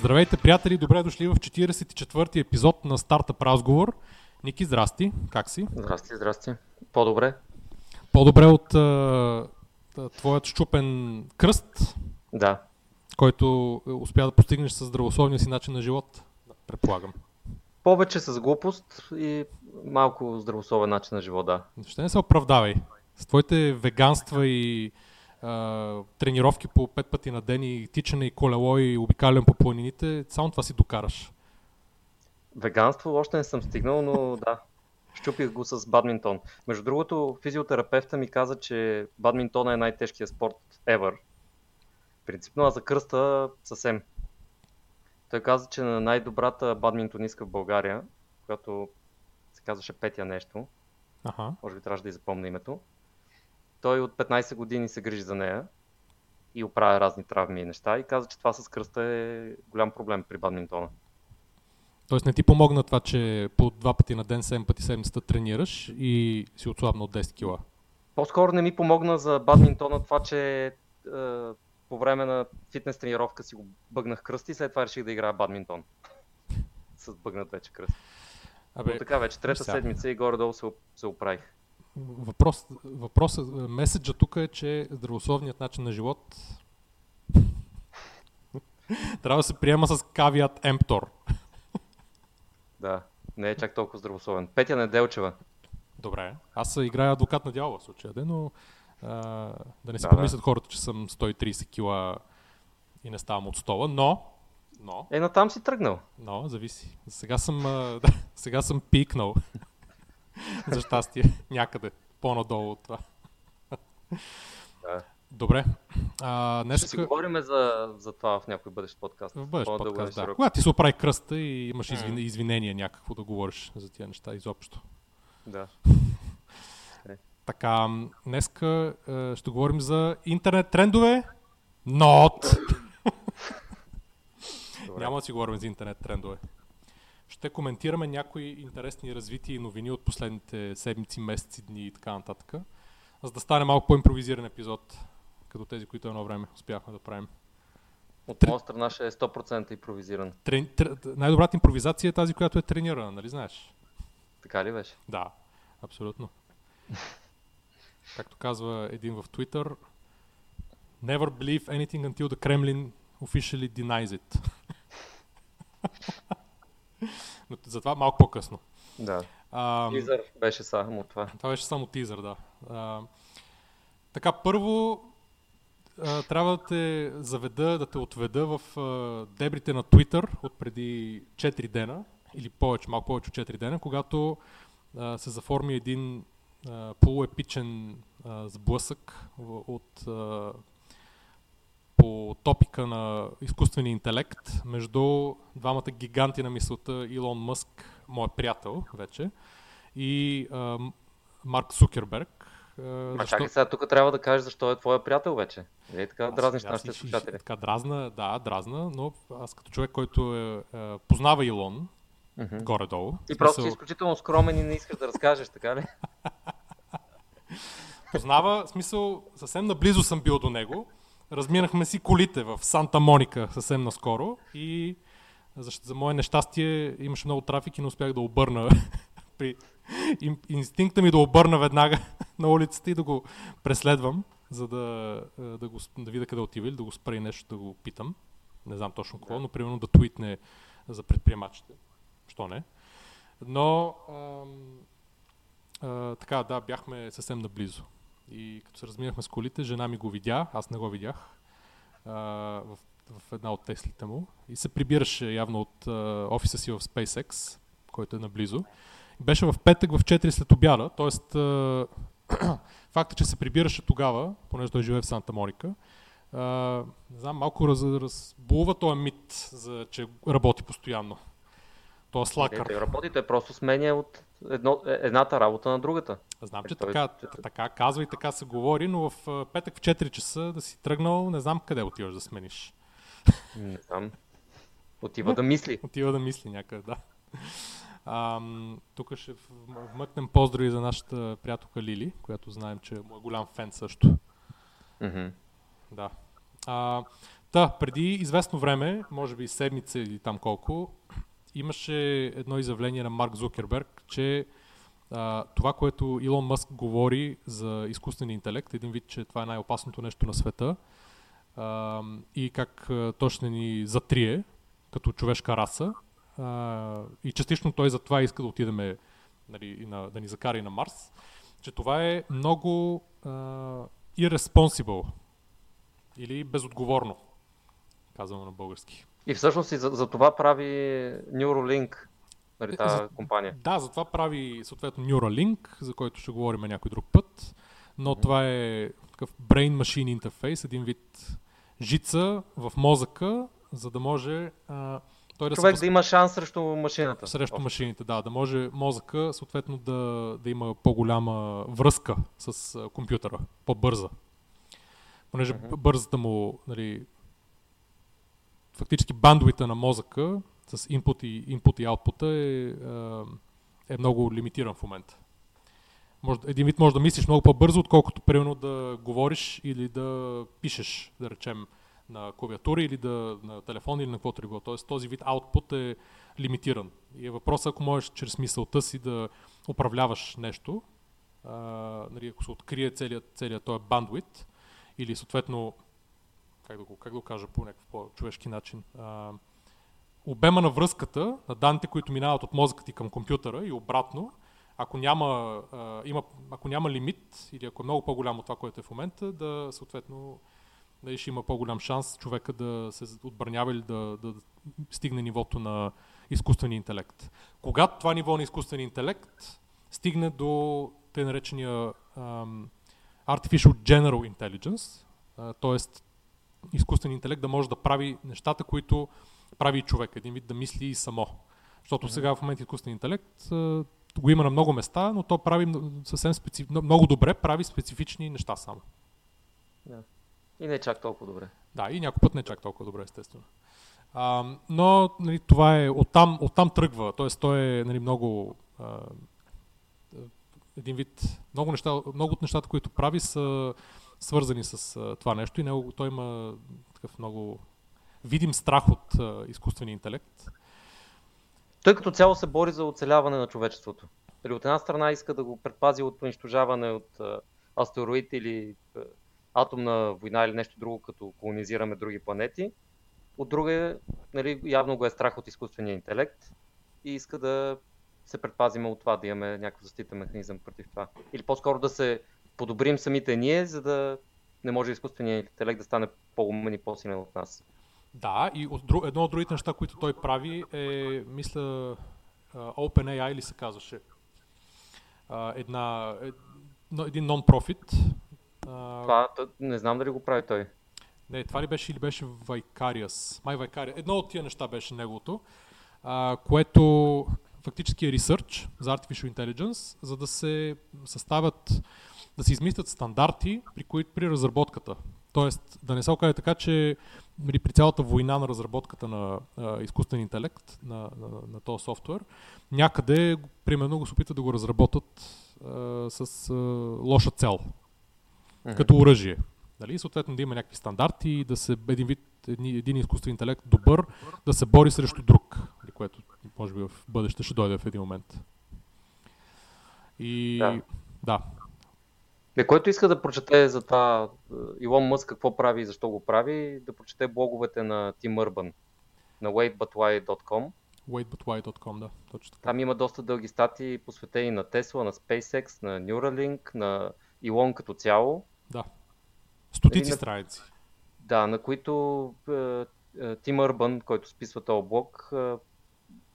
Здравейте, приятели! Добре дошли в 44-ти епизод на Стартъп разговор. Ники, здрасти! Как си? Здрасти, здрасти. По-добре. По-добре от а, твоят щупен кръст, Да. който успя да постигнеш с здравословния си начин на живот, предполагам. Повече с глупост и малко здравословен начин на живот, да. Ще не се оправдавай. С твоите веганства и а, тренировки по пет пъти на ден и тичане и колело и обикален по планините, само това си докараш. Веганство още не съм стигнал, но да. Щупих го с бадминтон. Между другото, физиотерапевта ми каза, че бадминтона е най-тежкият спорт ever. Принципно, а за кръста съвсем. Той каза, че на най-добрата бадминтонистка в България, която се казваше Петя нещо, Аха. може би трябваше да й запомня името, той от 15 години се грижи за нея и оправя разни травми и неща и каза, че това с кръста е голям проблем при бадминтона. Тоест не ти помогна това, че по два пъти на ден, 7 пъти седмицата тренираш и си отслабна от 10 кила. По-скоро не ми помогна за бадминтона това, че е, по време на фитнес тренировка си го бъгнах кръст и след това реших да играя бадминтон. с бъгнат вече кръст. Абе, Но така вече, трета сега. седмица и горе-долу се, се оправих. Въпрос, въпросът, меседжа тук е, че здравословният начин на живот трябва да се приема с кавиат емптор. Да, не е чак толкова здравословен. Петя Неделчева. Добре. Аз играя адвокат на дявола в случая, де, но а, да не си Да, помислят хората, че съм 130 кила и не ставам от стола, но, но, Е, натам си тръгнал. но, зависи. Сега съм, а, да, сега съм пикнал. За щастие, някъде по-надолу от това. Да. Добре. А, днес Ще си говорим за, за това в някой бъдещ подкаст. в бъдещ По-дълго подкаст, да. Когато ти се оправи кръста и имаш извин, извинение някакво да говориш за тия неща изобщо. Да. Така, днеска е, ще говорим за интернет трендове. Not! Няма да си говорим за интернет трендове. Ще коментираме някои интересни развития и новини от последните седмици, месеци, дни и така нататък. За да стане малко по-импровизиран епизод, като тези, които едно време успяхме да правим. От моя страна ще е 100% импровизиран. Трен, тр, най-добрата импровизация е тази, която е тренирана, нали знаеш? Така ли беше? Да, абсолютно. Както казва един в Twitter, Never believe anything until the Kremlin officially denies it. Но затова малко по-късно. Да. А, Тизър беше само това. това беше само тизър, да. А, така, първо а, трябва да те заведа, да те отведа в а, дебрите на Twitter от преди 4 дена, или повече, малко повече от 4 дена, когато а, се заформи един а, полуепичен а, сблъсък в- от а, по топика на изкуствения интелект между двамата гиганти на мисълта Илон Мъск, моят приятел вече, и а, Марк Сукерберг. А, Ма чакай сега, тук трябва да кажеш защо е твоя приятел вече. Е, така Аз- дразниш аз нашите и- и- слушатели. Така дразна, да, дразна, но аз като човек, който е, е, познава Илон, Мгм. горе-долу. В просто си изключително скромен и не искаш да разкажеш, така ли? Познава, в смисъл, съвсем наблизо съм бил до него. Разминахме си колите в Санта Моника съвсем наскоро и за, за мое нещастие имаше много трафик и не успях да обърна при ин, инстинкта ми да обърна веднага на улицата и да го преследвам, за да, е, да, го, да видя къде отива или да го спра и нещо да го питам. Не знам точно какво, но примерно да твитне за предприемачите. Що не? Но ам, а, така, да, бяхме съвсем наблизо. И като се разминахме с колите, жена ми го видя, аз не го видях в, в една от теслите му и се прибираше явно от офиса си в SpaceX, който е наблизо. Беше в петък в 4 след обяда, т.е. факта, че се прибираше тогава, понеже той живее в Санта Моника, не знам, малко раз, разбулва този мит, за, че работи постоянно. Той е Е, слакър. той работи, той просто сменя от едно, е- едната работа на другата. Знам, че Е, той- така, така казва и така се говори, но в петък в 4 часа да си тръгнал, не знам къде отиваш да смениш. Не знам. Отива да мисли. Отива да мисли някъде, да. Ам, тук ще вмъкнем поздрави за нашата приятелка Лили, която знаем, че е голям фен също. Мгм. Да. А, Да, преди известно време, може би седмица или там колко, имаше едно изявление на Марк Зукерберг, че а, това, което Илон Мъск говори за изкуствения интелект, един вид, че това е най-опасното нещо на света а, и как ще ни затрие като човешка раса а, и частично той за това иска да отидеме нали, на, да ни закара и на Марс, че това е много irresponsible или безотговорно, казвам на български. И всъщност и за, за това прави Neuralink, нали, тази за, компания. Да, за това прави съответно Neuralink, за който ще говорим някой друг път, но mm-hmm. това е такъв brain machine interface, един вид жица в мозъка, за да може а, той да Човек се... да има шанс срещу машината. Срещу О. машините, да. Да може мозъка съответно да, да има по-голяма връзка с компютъра, по-бърза. Понеже mm-hmm. бързата му, нали, фактически бандовите на мозъка с input и, input и output е, е много лимитиран в момента. Един вид може да мислиш много по-бързо, отколкото примерно да говориш или да пишеш, да речем, на клавиатура или да, на телефон или на каквото било. Тоест този вид output е лимитиран. И е въпросът, ако можеш чрез мисълта си да управляваш нещо, а, нали, ако се открие целият, целият този бандвит, или съответно, как да го, как да го кажа по някакъв по-човешки начин, а, обема на връзката на данните, които минават от мозъка ти към компютъра и обратно, ако няма, а, има, ако няма лимит или ако е много по-голямо това, което е в момента, да съответно дали ще има по-голям шанс човека да се отбранява или да, да стигне нивото на изкуствения интелект. Когато това ниво на изкуствен интелект стигне до те наречения um, Artificial General Intelligence, т.е. изкуствен интелект да може да прави нещата, които прави и човек, един вид да мисли и само. Защото сега в момента изкуствен интелект го има на много места, но то прави съвсем специф... много добре, прави специфични неща само. Yeah. И не е чак толкова добре. Да, и някой път не е чак толкова добре, естествено. А, но нали, това е, оттам, оттам тръгва, т.е. той е нали, много а, един вид, много, неща, много от нещата, които прави са свързани с а, това нещо и него, той има такъв много видим страх от а, изкуствения интелект. Той като цяло се бори за оцеляване на човечеството. При от една страна иска да го предпази от унищожаване от а, астероид или а, атомна война или нещо друго, като колонизираме други планети. От друга, нали, явно го е страх от изкуствения интелект и иска да се предпазим от това, да имаме някакъв защитен механизъм против това. Или по-скоро да се подобрим самите ние, за да не може изкуственият интелект да стане по-умен и по-силен от нас. Да, и от, едно от другите неща, които той прави е, мисля, OpenAI ли се казваше. Една, един нон-профит, това не знам дали го прави той. Не, това ли беше или беше Vicarious? Май Vicarious. Едно от тия неща беше неговото, а, което фактически е ресърч за Artificial Intelligence, за да се съставят, да се измислят стандарти при, кои, при разработката. Тоест, да не се окаже така, че нали, при цялата война на разработката на а, изкуствен интелект, на, на, на този софтуер, някъде, примерно, го се опитат да го разработят а, с а, лоша цел mm-hmm. като оръжие. Нали? Съответно да има някакви стандарти, да се един вид, един, един изкуствен интелект добър, да се бори срещу друг, нали? което може би в бъдеще ще дойде в един момент. И да. да. Не, който иска да прочете за това е, Илон Мъск какво прави и защо го прави, да прочете блоговете на Тим Urban на waitbutwhy.com. waitbutwhy.com, да, точно така. Там има доста дълги статии посветени на Tesla, на SpaceX, на Neuralink, на Илон като цяло. Да. Стотици страници. Да, на които е, е, ТимЪрбън, който списва този блог, е,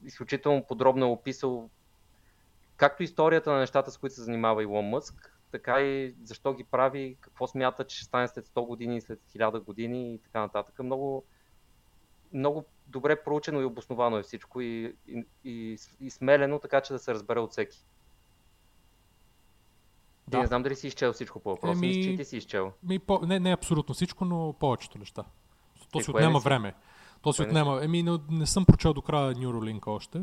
изключително подробно е описал както историята на нещата, с които се занимава Илон Мъск, така и защо ги прави, какво смята, че ще стане след 100 години, след 1000 години и така нататък. Много, много добре проучено и обосновано е всичко и, и, и, и смелено, така че да се разбере от всеки. Да. не знам дали си изчел всичко по въпроса. Еми, че ти си изчел. Ми, по, не, не абсолютно всичко, но повечето неща. То е, си отнема време. То си отнема. Еми, не, не съм прочел до края Neuralink още.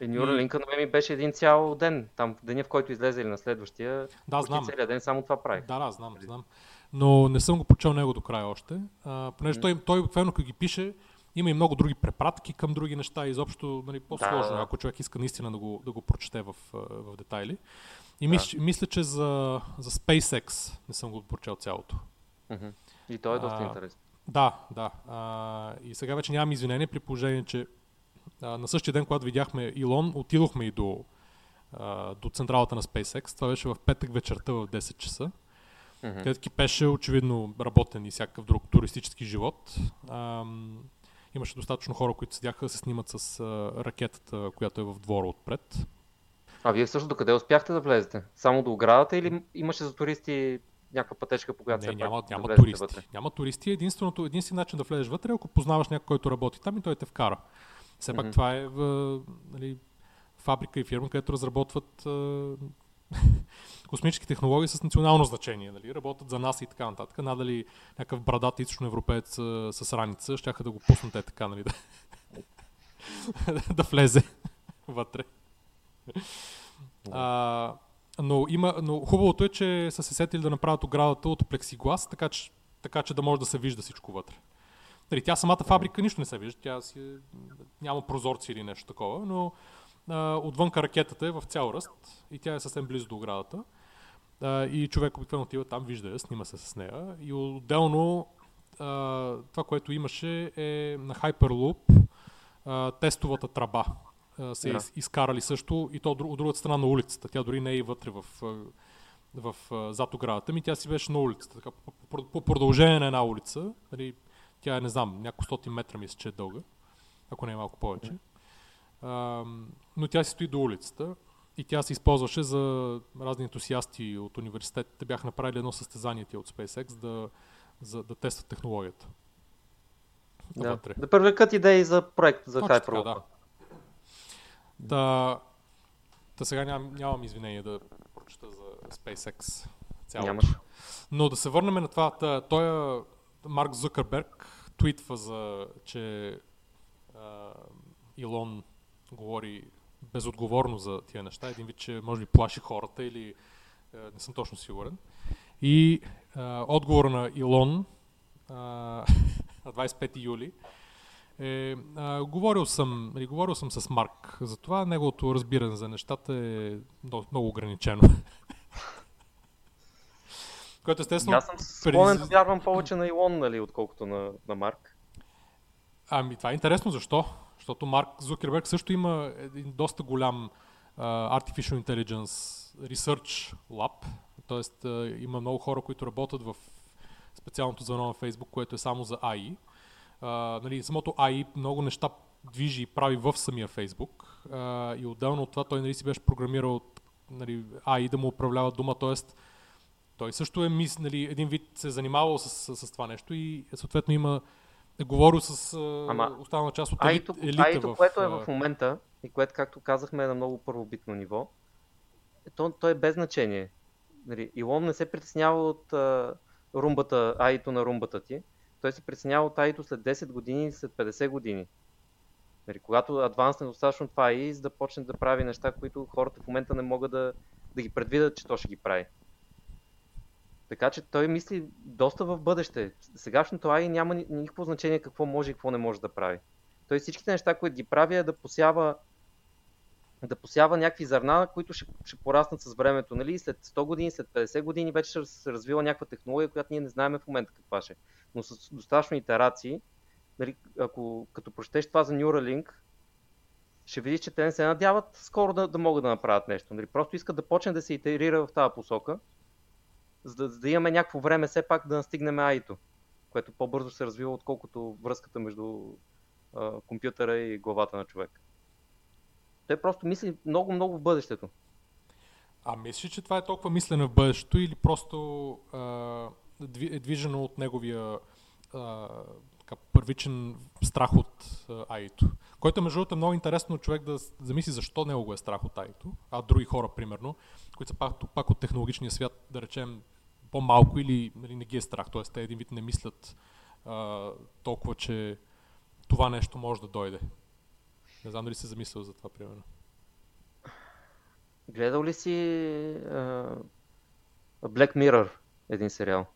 И Neuralink и... на мен ми беше един цял ден. Там, деня в който излезе или на следващия. Да, знам. Целият ден само това прави. Да, да, знам, знам. но не съм го прочел него до края още, а, понеже той, той обикновено като ги пише, има и много други препратки към други неща, изобщо нали, по-сложно, Да, да. ако човек иска наистина да го, да го прочете в, в детайли. И Да. мисля, мисля, че за, за SpaceX не съм го прочел цялото. Мгм. И той е доста А, интересен. Да, да. А, и сега вече нямам извинение при положение, че а, на същия ден, когато видяхме Илон, отидохме и до, а, до централата на SpaceX. Това беше в петък вечерта в 10 часа. Мгм. Където кипеше очевидно работен и всякакъв друг туристически живот. Ам, имаше достатъчно хора, които седяха да се снимат с а, ракетата, която е в двора отпред. А вие също докъде успяхте да влезете? Само до оградата или имаше за туристи някаква пътечка, по която Не, все няма, пак няма да туристи. вътре? Няма туристи. Единственото, единствен начин да влезеш вътре, е ако познаваш някой, който работи там и той те вкара. Все пак Мгм. това е в, нали, фабрика и фирма, където разработват а, космически технологии с национално значение. Нали? Работят за нас и така нататък. Надали някакъв брадат източно европеец а, с раница, щяха да го пуснат е така, нали? Да, да влезе вътре. А, но, има, но хубавото е, че са се сетили да направят оградата от плексиглас, така че, така че да може да се вижда всичко вътре. Нали, тя самата фабрика нищо не се вижда, тя си няма прозорци или нещо такова, но а, отвънка ракетата е в цял ръст и тя е съвсем близо до оградата. А, и човек обикновено отива там, вижда я, снима се с нея. И отделно а, това, което имаше е на Hyperloop а, тестовата тръба. А, се из, изкарали също и то от дру- от другата страна на улицата. Тя дори не е и вътре в, в зад оградата ми, тя си беше на улицата. Така, по, по, по продължение на една улица, нали, тя е, не знам, няколко стотин метра мисля, че е дълга, ако не е малко повече. А, но тя си стои до улицата и тя се използваше за разни ентусиасти от университетите. Бяха направили едно състезание тия от SpaceX да, за, да тестват технологията. Да. Вътре. да привлекат идеи за проект за Точно така, Hyperloop. да. Да, да сега нямам, нямам извинение да прочета за SpaceX цялото. Нямаш. Но да се върнем на това. Та, той, е, Марк Зукърберг, твитва за, че а, Илон говори безотговорно за тия неща. Един вид, че може би плаши хората или а, не съм точно сигурен. И а, отговора на Илон на 25 юли е, а, говорил, съм, нали, говорил съм с Марк, затова неговото разбиране за нещата е много ограничено. Което естествено... Аз съм склонен да вярвам повече на Илон, нали, отколкото на, на Марк. Ами това е интересно, защо? Защото Марк Зукерберг също има един доста голям uh, Artificial Intelligence Research Lab, т.е. Uh, има много хора, които работят в специалното звено на Facebook, което е само за AI. Uh, нали, самото AI много неща движи и прави в самия Facebook uh, и отделно от това той нали, си беше програмирал нали, AI да му управлява дума, т.е. той също е мис, нали, един вид се е занимавал с, с, с това нещо и съответно има е говорил с а, Ама, останала част от елит, Айто, елита айто в... което е в момента и което, както казахме, е на много първобитно ниво, е, то, то е без значение. Нали, Илон не се притеснява от а, румбата, айто на румбата ти. Той се притеснява от айто след 10 години, след 50 години. Нали, когато адвансне достатъчно това AI, за да почне да прави неща, които хората в момента не могат да, да ги предвидят, че то ще ги прави. Така че той мисли доста в бъдеще. Сегашното AI няма ни- никакво значение какво може и какво не може да прави. Той всичките неща, които ги прави е да посява да посява някакви зърна, които ще, ще пораснат с времето. Нали? След 100 години, след 50 години вече ще се развила някаква технология, която ние не знаем в момента каква ще. е. Но с достатъчно итерации, нали, ако като прочетеш това за Neuralink, ще видиш, че те не се надяват скоро да, да могат да направят нещо. Нали? Просто искат да почне да се итерира в тази посока, за да, за да имаме някакво време все пак да настигнем AI-то, което по-бързо се развива, отколкото връзката между а, компютъра и главата на човек. Той просто мисли много-много в бъдещето. А мислиш, че това е толкова мислене в бъдещето или просто е движено от неговия а, така, първичен страх от а, AI-то? Който между другото е много интересно човек да замисли защо него го е страх от AI-то, а други хора, примерно, които са пак, пак от технологичния свят, да речем, по-малко или нали, не ги е страх, т.е. те един вид не мислят а, толкова, че това нещо може да дойде. Не знам дали се замислял за това, примерно. Гледал ли си а, Black Mirror, един сериал?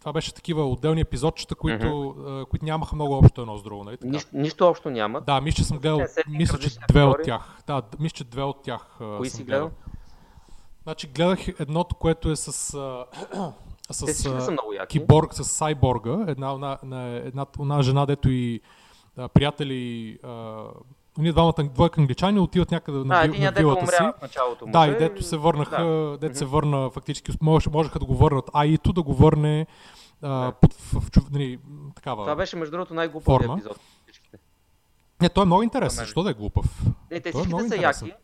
това беше такива отделни епизодчета, които, mm-hmm. които нямаха много общо едно с друго. Нали? Така? Нищо, нищо общо няма. Да, мисля, че съм гледал, мисля, че две от тях. Да, мисля, че две от тях Кои си гледал? Значи гледах едното, което е с, а, с а, киборг, с сайборга, една, една, една, една, жена, дето и а, приятели, а, ние двамата, двойка англичани отиват някъде на, А, на дето вилата си. в началото му. Да, и дето се върнаха, да. дето се върна фактически, мож, можеха да го върнат АИ-то да го върне а, Да. под, в, в, чув- нали, такава. Това беше между другото най-глупавият епизод. Не, той е много интересен, защо да е глупав? Не, те е всичките са интересен. яки.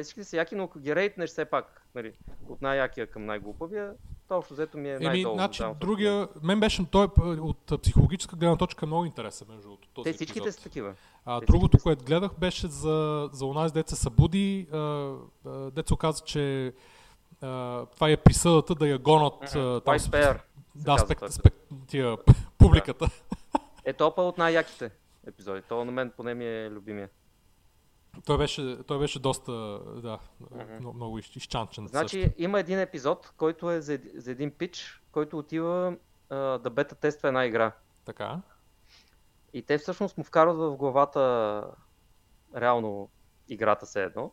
Те всичките са яки, но ако ги рейтнеш все пак, нали, от най-якия към най-глупавия, то общо взето ми е Еми, най-долу. значи, давам другия, мен беше, той от психологическа гледна точка много интересен, между другото, този Те всичките епизод. са такива. А, Те другото, са- което гледах, беше за, за онази деца събуди. А, а, дет се оказа, че а, това е присъдата да я гонат. а, там Да, спек, спек, тия, публиката. Е, топа от най-яките епизоди. То на мен поне ми е любимия. Той беше, той беше доста, да, много, много из- изчанчен. Значи също. има един епизод, който е за, за един пич, който отива а, да бета тества една игра. Така. И те всъщност му вкарват в главата реално играта се едно.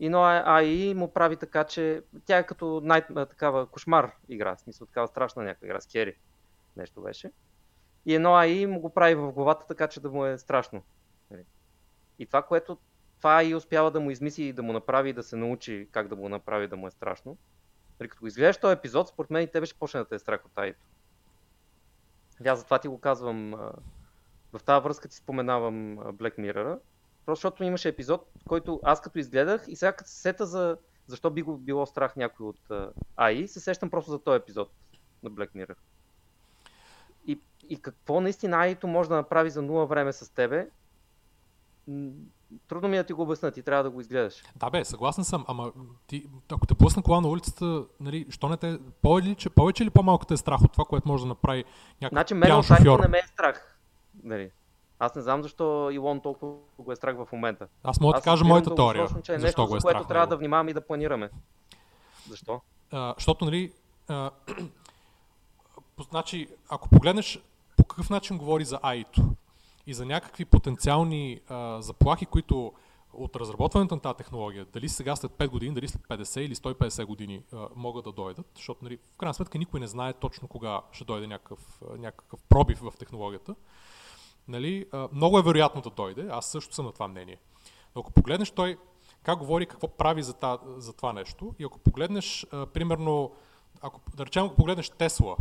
И но АИ му прави така, че тя е като най- такава кошмар игра, в смисъл такава страшна някаква игра, скери нещо беше. И едно АИ му го прави в главата така, че да му е страшно. Нали. И това, което това АИ успява да му измисли и да му направи и да се научи как да му направи да му е страшно. Нали, като го изгледаш този епизод, според мен и тебе ще почне да те е страх от АИ-то. И Аз затова ти го казвам в тази връзка ти споменавам Black Mirror, просто защото имаше епизод, който аз като изгледах и сега като се сета за защо би го било страх някой от а, AI, се сещам просто за този епизод на Black Mirror. И, и какво наистина AI-то може да направи за нула време с тебе, трудно ми е да ти го обясна, ти трябва да го изгледаш. Да бе, съгласен съм, ама ти, ако те пусна кола на улицата, нали, що не те, повече, повече или по-малко те е страх от това, което може да направи някакъв Значи мен от шофьор? не ме е страх. Нали. Аз не знам защо Илон толкова го е страх в момента. Аз мога да кажа моята теория, дългосрочно, че е защо нещо, го е за което страх трябва да него. внимаваме и да планираме. Защо? А, защото, нали, а, значи, ако погледнеш по какъв начин говори за AI-то и за някакви потенциални а, заплахи, които от разработването на тази технология, дали сега след 5 години, дали след 50 или 150 години а, могат да дойдат, защото нали, в крайна сметка никой не знае точно кога ще дойде някакъв, някакъв пробив в технологията. Нали, а, много е вероятно да дойде, аз също съм на това мнение. Но ако погледнеш той как говори, какво прави за, та, за това нещо, и ако погледнеш, а, примерно, ако, да речем, ако погледнеш Тесла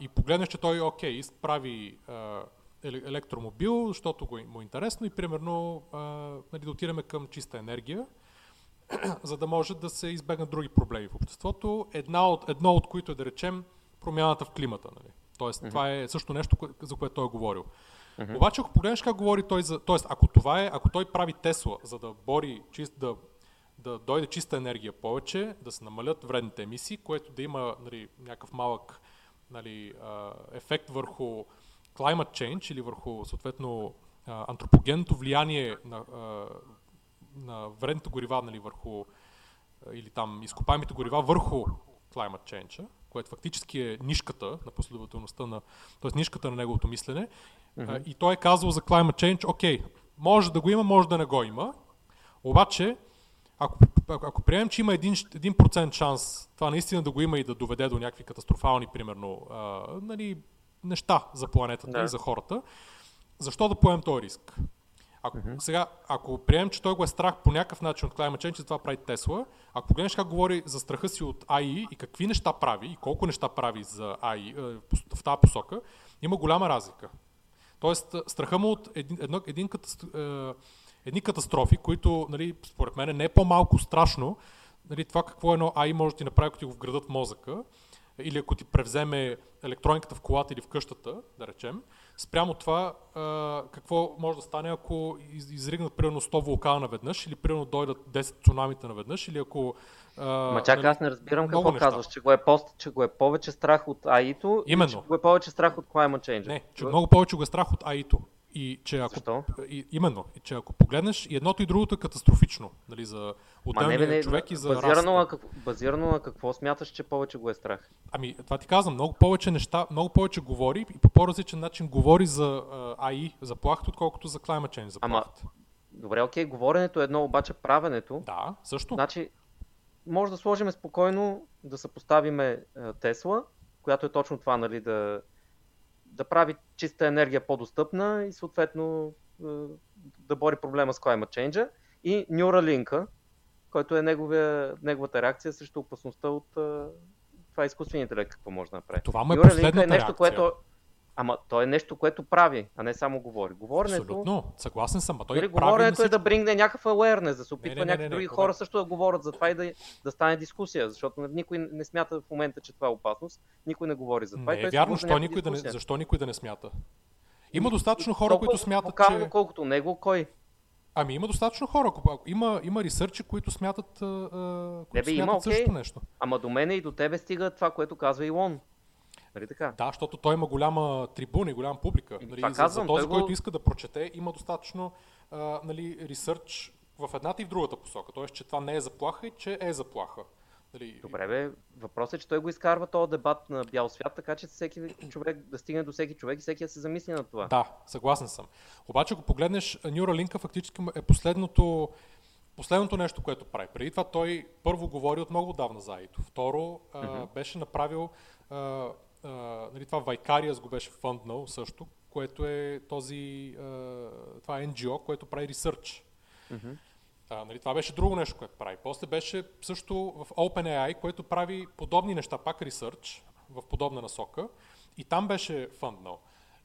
и погледнеш, че той, окей, прави а, електромобил, защото му е интересно и примерно а, нали, да отидем към чиста енергия, за да може да се избегнат други проблеми в обществото, една от, едно от които е да речем промяната в климата. Нали? Тоест, mm-hmm. това е също нещо, за което той е говорил. Mm-hmm. Обаче, ако погледнеш как говори той за... Тоест, ако това е, ако той прави Тесла, за да бори чист, да, да дойде чиста енергия повече, да се намалят вредните емисии, което да има нали, някакъв малък нали, а, ефект върху climate change или върху съответно антропогенното влияние на, на вредните горива нали, върху или там изкопаемите горива върху climate change, което фактически е нишката на последователността на, т.е. нишката на неговото мислене. Mm-hmm. И той е казал за climate change, окей, може да го има, може да не го има, обаче ако, ако, ако приемем, че има 1%, 1% шанс това наистина да го има и да доведе до някакви катастрофални, примерно, а, нали, неща за планетата Да. и за хората, защо да поемем този риск? Ако, mm-hmm. Сега, ако приемем, че той го е страх по някакъв начин от climate change, това прави Тесла, ако погледнеш как говори за страха си от AI и какви неща прави и колко неща прави за AI е, в тази посока, има голяма разлика. Тоест, страха му от един, едно, един катастро, е, едни катастрофи, които, нали, според мен, не е по-малко страшно, нали, това какво едно AI може да ти направи, ако ти го вградат в мозъка, или ако ти превземе електрониката в колата или в къщата, да речем, спрямо това какво може да стане, ако из, изригнат примерно 100 вулкана наведнъж, или примерно дойдат 10 цунамита наведнъж, или ако... Ма чакай, аз не разбирам какво неща. казваш, че го, е пост, че го е повече страх от AI-то Именно. че го е повече страх от climate change. Не, че много повече го е страх от AI-то. И че ако, Защо? И, именно, и, че ако погледнеш и едното и другото е катастрофично, нали, за не, отделния бе, не, човек и за базирано, на какво, базирано на какво смяташ, че повече го е страх? Ами, това ти казвам, много повече неща, много повече говори и по по-различен начин говори за а, AI заплахата, отколкото за climate change заплахата. Добре, окей, говоренето е едно, обаче правенето. Да, също. Значи, може да сложим спокойно, да съпоставиме е, Тесла, която е точно това, нали, да, да прави чиста енергия по-достъпна и съответно е, да бори проблема с climate change и Neuralink, който е неговия, неговата реакция срещу опасността от е, това изкуственият интелект, какво може да направи. Това му е Neuralink последната е нещо, реакция. което... Ама то е нещо, което прави, а не само говори. Говоренето, Абсолютно, съгласен съм. А той дори прави говоренето е да бригне някакъв awareness, да се опитва не, не, някакви не, други не, хора Роберт. също да говорят за това и да, да стане дискусия, защото никой не смята в момента, че това е опасност, никой не говори за това. и Не е той се вярно, някаква никой, да не, защо никой да не смята. Има достатъчно хора, Толкова които смятат, вокално, че... колкото него, кой? Ами има достатъчно хора. Има, има ресърчи, които смятат, а, които бе, има, смятат окей. същото нещо. Ама до мене и до тебе стига това, което казва Илон. Нали така? Да, защото той има голяма трибуна и голяма публика. Еми, Нали, за, казвам, за този, той го- който иска да прочете, има достатъчно а, нали, ресърч в едната и в другата посока. Тоест, че това не е заплаха и че е заплаха. Нали, Добре, бе, въпросът е, че той го изкарва този дебат на бял свят, така че всеки човек да стигне до всеки човек и всеки да се замисли на това. Да, съгласен съм. Обаче, ако погледнеш, Neuralink фактически е последното, последното нещо, което прави. Преди това той първо говори от много давна за AI. Второ, а, беше направил, а, а, нали, това Vicarious го беше фънднал също, което е този, а, това е NGO, което прави ресърч. А, нали, това беше друго нещо, което прави. После беше също в OpenAI, което прави подобни неща, пак ресърч в подобна насока. И там беше фънднал.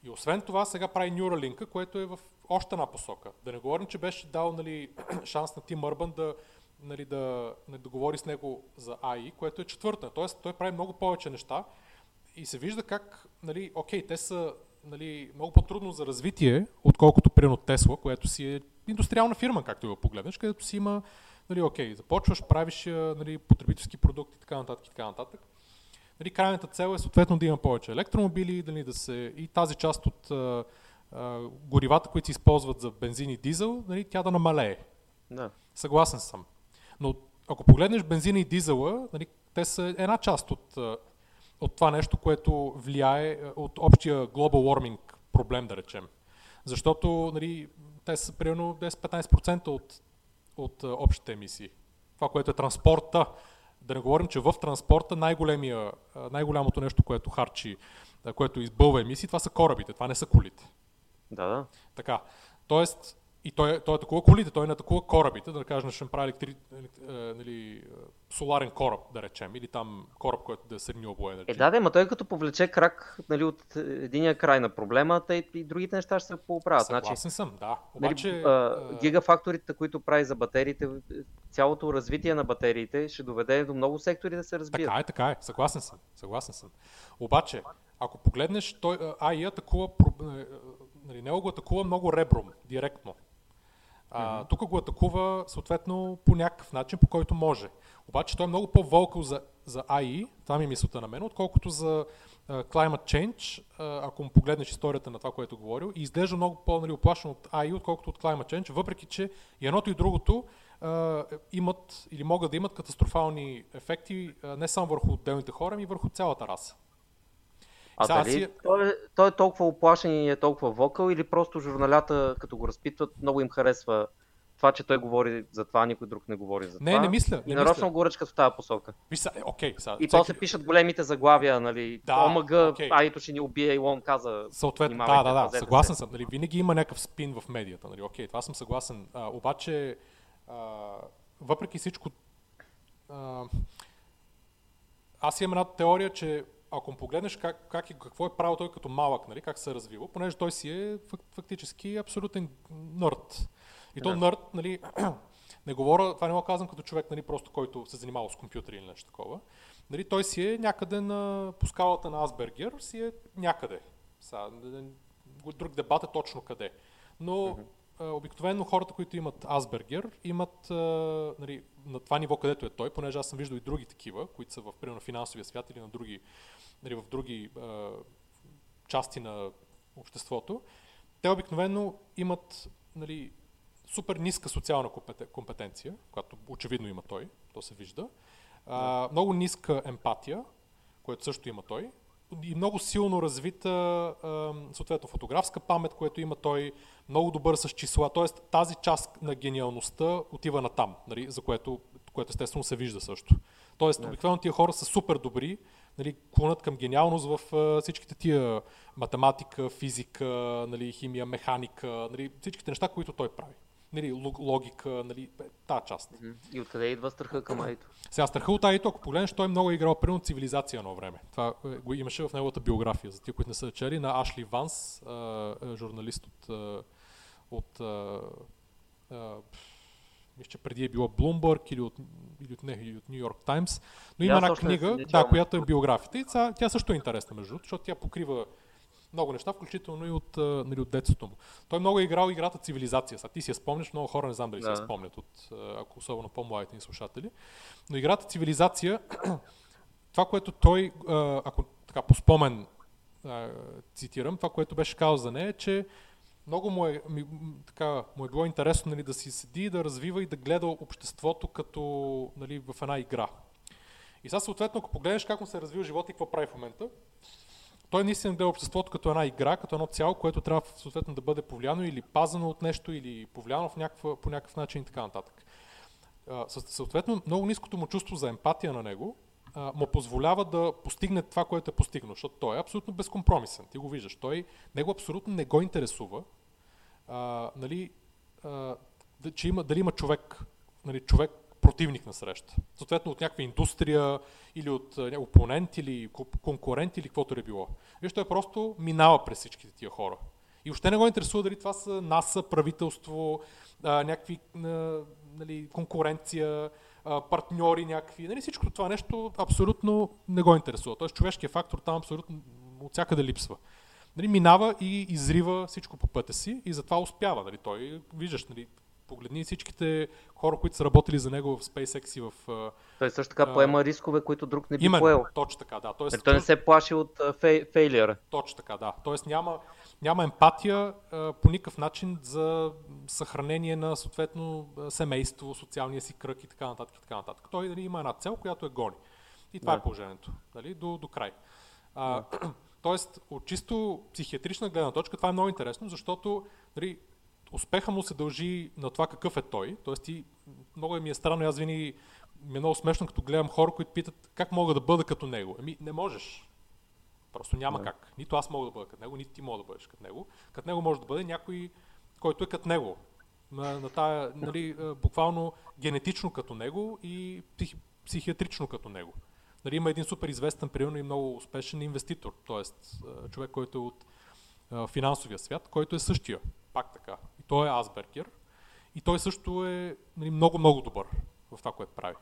И освен това, сега прави Neuralink, което е в още една посока. Да не говорим, че беше дал нали, шанс на ТимЪрбан да, нали, да, нали, да говори с него за AI, което е четвърта. Тоест, той прави много повече неща и се вижда как, нали, окей, те са нали, много по-трудно за развитие, отколкото примерно Тесла, което си е индустриална фирма, както го погледнеш, където си има, нали, окей, започваш, правиш нали, потребителски продукти и така нататък и така нататък. Нали, крайната цел е съответно да има повече електромобили, нали, да се, и тази част от а, а, горивата, които се използват за бензин и дизел, нали, тя да намалее. Да. Съгласен съм. Но ако погледнеш бензина и дизела, нали, те са една част от, от това нещо, което влияе а, от общия global warming проблем, да речем. Защото нали, те са примерно 10-15% от, от общите емисии. Това, което е транспорта. Да не говорим, че в транспорта най-голямото нещо, което харчи, което избълва емисии, това са корабите, това не са колите. Да, да. Така. Тоест, и той, е- той атакува колите, той не атакува корабите, да кажем, ще направи електри... елек- е, нали, е, соларен кораб, да речем, или там кораб, който да е с renewable energy. Е, да, да, ма той като повлече крак нали, от единия край на проблема, те и другите неща ще се поправят. Значи, Съгласен съм, да. нали, Обаче, а, е, гигафакторите, които прави за батериите, цялото развитие на батериите ще доведе до много сектори да се разбият. Така е, така е. Съгласен съм. Съгласен съм. Обаче, ако погледнеш, той, AI атакува, е, е, нали, него го атакува много ребром, директно. А, Тук го атакува съответно по някакъв начин, по който може. Обаче той е много по-волкал за, за AI, това ми е мисълта на мен, отколкото за а, climate change, а, ако му погледнеш историята на това, което е говорил, и изглежда много по-нали, оплашен от AI, отколкото от climate change, въпреки че и едното и другото а, имат или могат да имат катастрофални ефекти а, не само върху отделните хора, ами и върху цялата раса. А Сега дали си- той, е, той е толкова оплашен и е толкова вокал или просто журналята, като го разпитват, много им харесва това, че той говори за това, никой друг не говори за Не, това. не мисля, И не нарочно мисля. го ръчкат в тази посока. Са, е, окей, сега, И всеки- после пишат големите заглавия, нали, Да, ОМГ, окей. Айто ще ни убие, Илон каза. Съответно, да, да, да, съгласен се. съм. Нали, винаги има някакъв спин в медията. Нали, окей, това съм съгласен. А, обаче, а, въпреки всичко, а, аз имам една теория, че ако му погледнеш как, как, и какво е правил той като малък, нали, как се е развивал, понеже той си е фак, фактически абсолютен нърд. И то Да. нърд, нали, не говоря, това не го казвам като човек, нали, просто който се занимава с компютъри или нещо такова. Нали, той си е някъде на, по скалата на Асбергер, си е някъде. Сега, друг дебат е точно къде. Но а, обикновено хората, които имат Асбергер, имат а, нали, на това ниво, където е той, понеже аз съм виждал и други такива, които са в примерно финансовия свят или на други, нали, в други а, части на обществото, те обикновено имат нали, супер ниска социална компетенция, която очевидно има той, то се вижда. А, много ниска емпатия, което също има той. И много силно развита, съответно, фотографска памет, което има той, много добър с числа. Тоест тази част на гениалността отива на там, нали, за което, което естествено се вижда също. Тоест, обикновено тия хора са супер добри, нали, клонат към гениалност в а, всичките тия математика, физика, нали, химия, механика, нали, всичките неща, които той прави. Нали, логика, нали, тази част. И откъде идва страха към Айто? Сега страха от Айто, ако погледнеш, той много е играл примерно цивилизация едно време. Това е, го имаше в неговата биография, за тия, които не са чели, на Ашли Ванс, журналист от, от, от мисля, че преди е било Bloomberg или от, или от, не, или от New York Times, но има една книга, да, която е биографията и тя, тя също е интересна между другото, защото тя покрива много неща, включително и от, нали, от детството му. Той много е играл играта цивилизация. Сега ти си я спомняш, много хора не знам дали да. си я спомнят, от, ако особено по-младите ни слушатели. Но играта цивилизация, това, което той, ако така по спомен цитирам, това, което беше казал за нея, е, че много му е, ми, така, му е било интересно нали, да си седи, да развива и да гледа обществото като нали, в една игра. И сега съответно, ако погледнеш как му се е развил живота и какво прави в момента, той наистина гледа обществото като една игра, като едно цяло, което трябва съответно да бъде повлияно или пазано от нещо, или повлияно в някаква, по някакъв начин и така нататък. Съответно, много ниското му чувство за емпатия на него му позволява да постигне това, което е постигнал, защото той е абсолютно безкомпромисен. Ти го виждаш. Той, него абсолютно не го интересува а, нали, а, че има, дали има човек, нали, човек противник на среща. Съответно от някаква индустрия или от опонент или конкурент или каквото е било. Виж, той просто минава през всичките тия хора. И още не го интересува дали това са НАСА, правителство, а, някакви а, нали, конкуренция, а, партньори някакви. Нали, всичко това нещо абсолютно не го интересува. Тоест човешкият фактор там абсолютно от всякъде липсва нали, минава и изрива всичко по пътя си и затова успява. Нали, той, виждаш, нали, погледни всичките хора, които са работили за него в SpaceX и в... Той също така поема рискове, които друг не би именно, поел. точно така, да. Тоест, той не се плаши от фей, фейлиера. Точно така, да. Тоест няма, няма емпатия а, по никакъв начин за съхранение на съответно семейство, социалния си кръг и така нататък. И така нататък. Той нали, има една цел, която е гони. И това да. е положението. Нали, до, до край. А, да. Тоест, от чисто психиатрична гледна точка, това е много интересно, защото нали, успеха му се дължи на това какъв е той. Тоест, и, много ми е странно, аз винаги ми е много смешно, като гледам хора, които питат как мога да бъда като него. Ами, не можеш. Просто няма yeah. как. Нито аз мога да бъда като него, нито ти мога да бъдеш като него. Като него може да бъде някой, който е като него. На, на тая, нали, буквално генетично като него и психи, психиатрично като него. Нали, има един супер известен, примерно и много успешен инвеститор, т.е. човек, който е от финансовия свят, който е същия, пак така. И той е Асбергер. И той също е нали, много, много добър в това, което прави.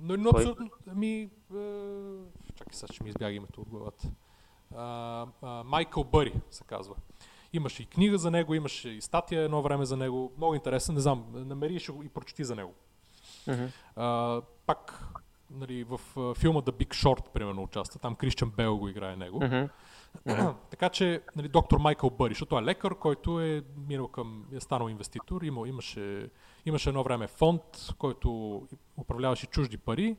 Но, но абсолютно, ами, е, чакай сега, ще ми избяга името от главата. Майкъл Бъри се казва. Имаше и книга за него, имаше и статия едно време за него. Много интересен, не знам, намери и прочети за него. Uh-huh. А, пак нали, в филма The Big Short, примерно, участва. Там Кристиан Бел го играе него. Uh-huh. Uh-huh. така че нали, доктор Майкъл Бъри, защото е лекар, който е минал към, е станал инвеститор, има, имаше, имаше едно време фонд, който управляваше чужди пари,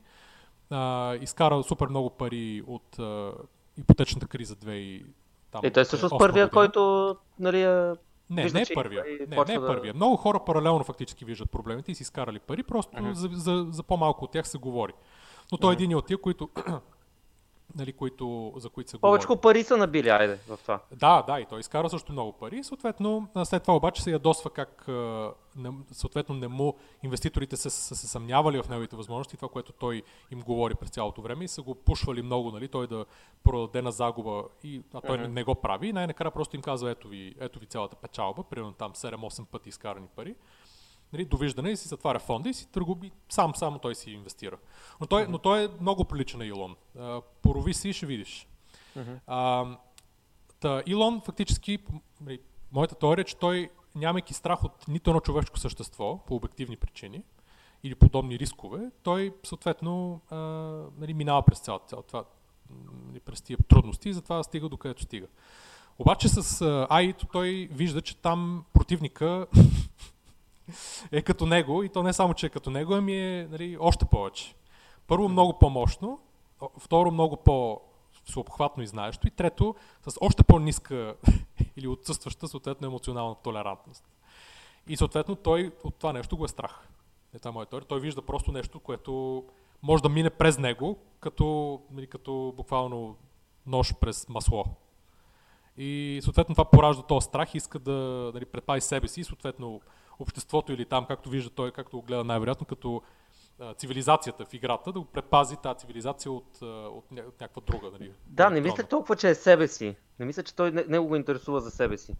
а, изкара супер много пари от а, ипотечната криза 2 и там. И той е също с първия, който нали, не, Вижда, не е първия. Не, не е да... първия. Много хора паралелно фактически виждат проблемите и си изкарали пари, просто uh-huh. за, за, за по-малко от тях се говори. Но той е един от тия, които нали, които, за които се Повече говори. пари са набили, айде, в това. Да, да, и той изкара също много пари. Съответно, след това обаче се ядосва как съответно не му инвеститорите са, са се съмнявали в неговите възможности, това, което той им говори през цялото време и са го пушвали много, нали, той да продаде на загуба, и, а той uh-huh. не, не го прави. И най-накрая просто им казва, ето ви, ето ви цялата печалба, примерно там 7-8 пъти изкарани пари нали, довиждане и си затваря фонда и си търгуби, сам само той си инвестира. Но той, mm-hmm. но той е много прилича на Илон. А, порови си и ще видиш. Mm-hmm. А, та, Илон фактически, нали, моята теория е, че той нямайки страх от нито едно човешко същество, по обективни причини, или подобни рискове, той съответно а, нали, минава през цялото, цяло това, нали, през тия трудности и затова стига до където стига. Обаче с AI той вижда, че там противника е като него и то не само, че е като него, ами е нали, още повече. Първо много по-мощно, второ много по всеобхватно и знаещо и трето с още по-ниска или отсъстваща съответно емоционална толерантност. И съответно той от това нещо го е страх. Е, това моя теория. Той вижда просто нещо, което може да мине през него, като, нали, като буквално нож през масло. И съответно това поражда този страх, иска да нали, предпази себе си и съответно обществото или там, както вижда той, както го гледа най-вероятно, като цивилизацията в играта, да го предпази тази цивилизация от, от, от някаква друга. Нали, да, не мисля толкова, че е себе си. Не мисля, че той не, не го интересува за себе си.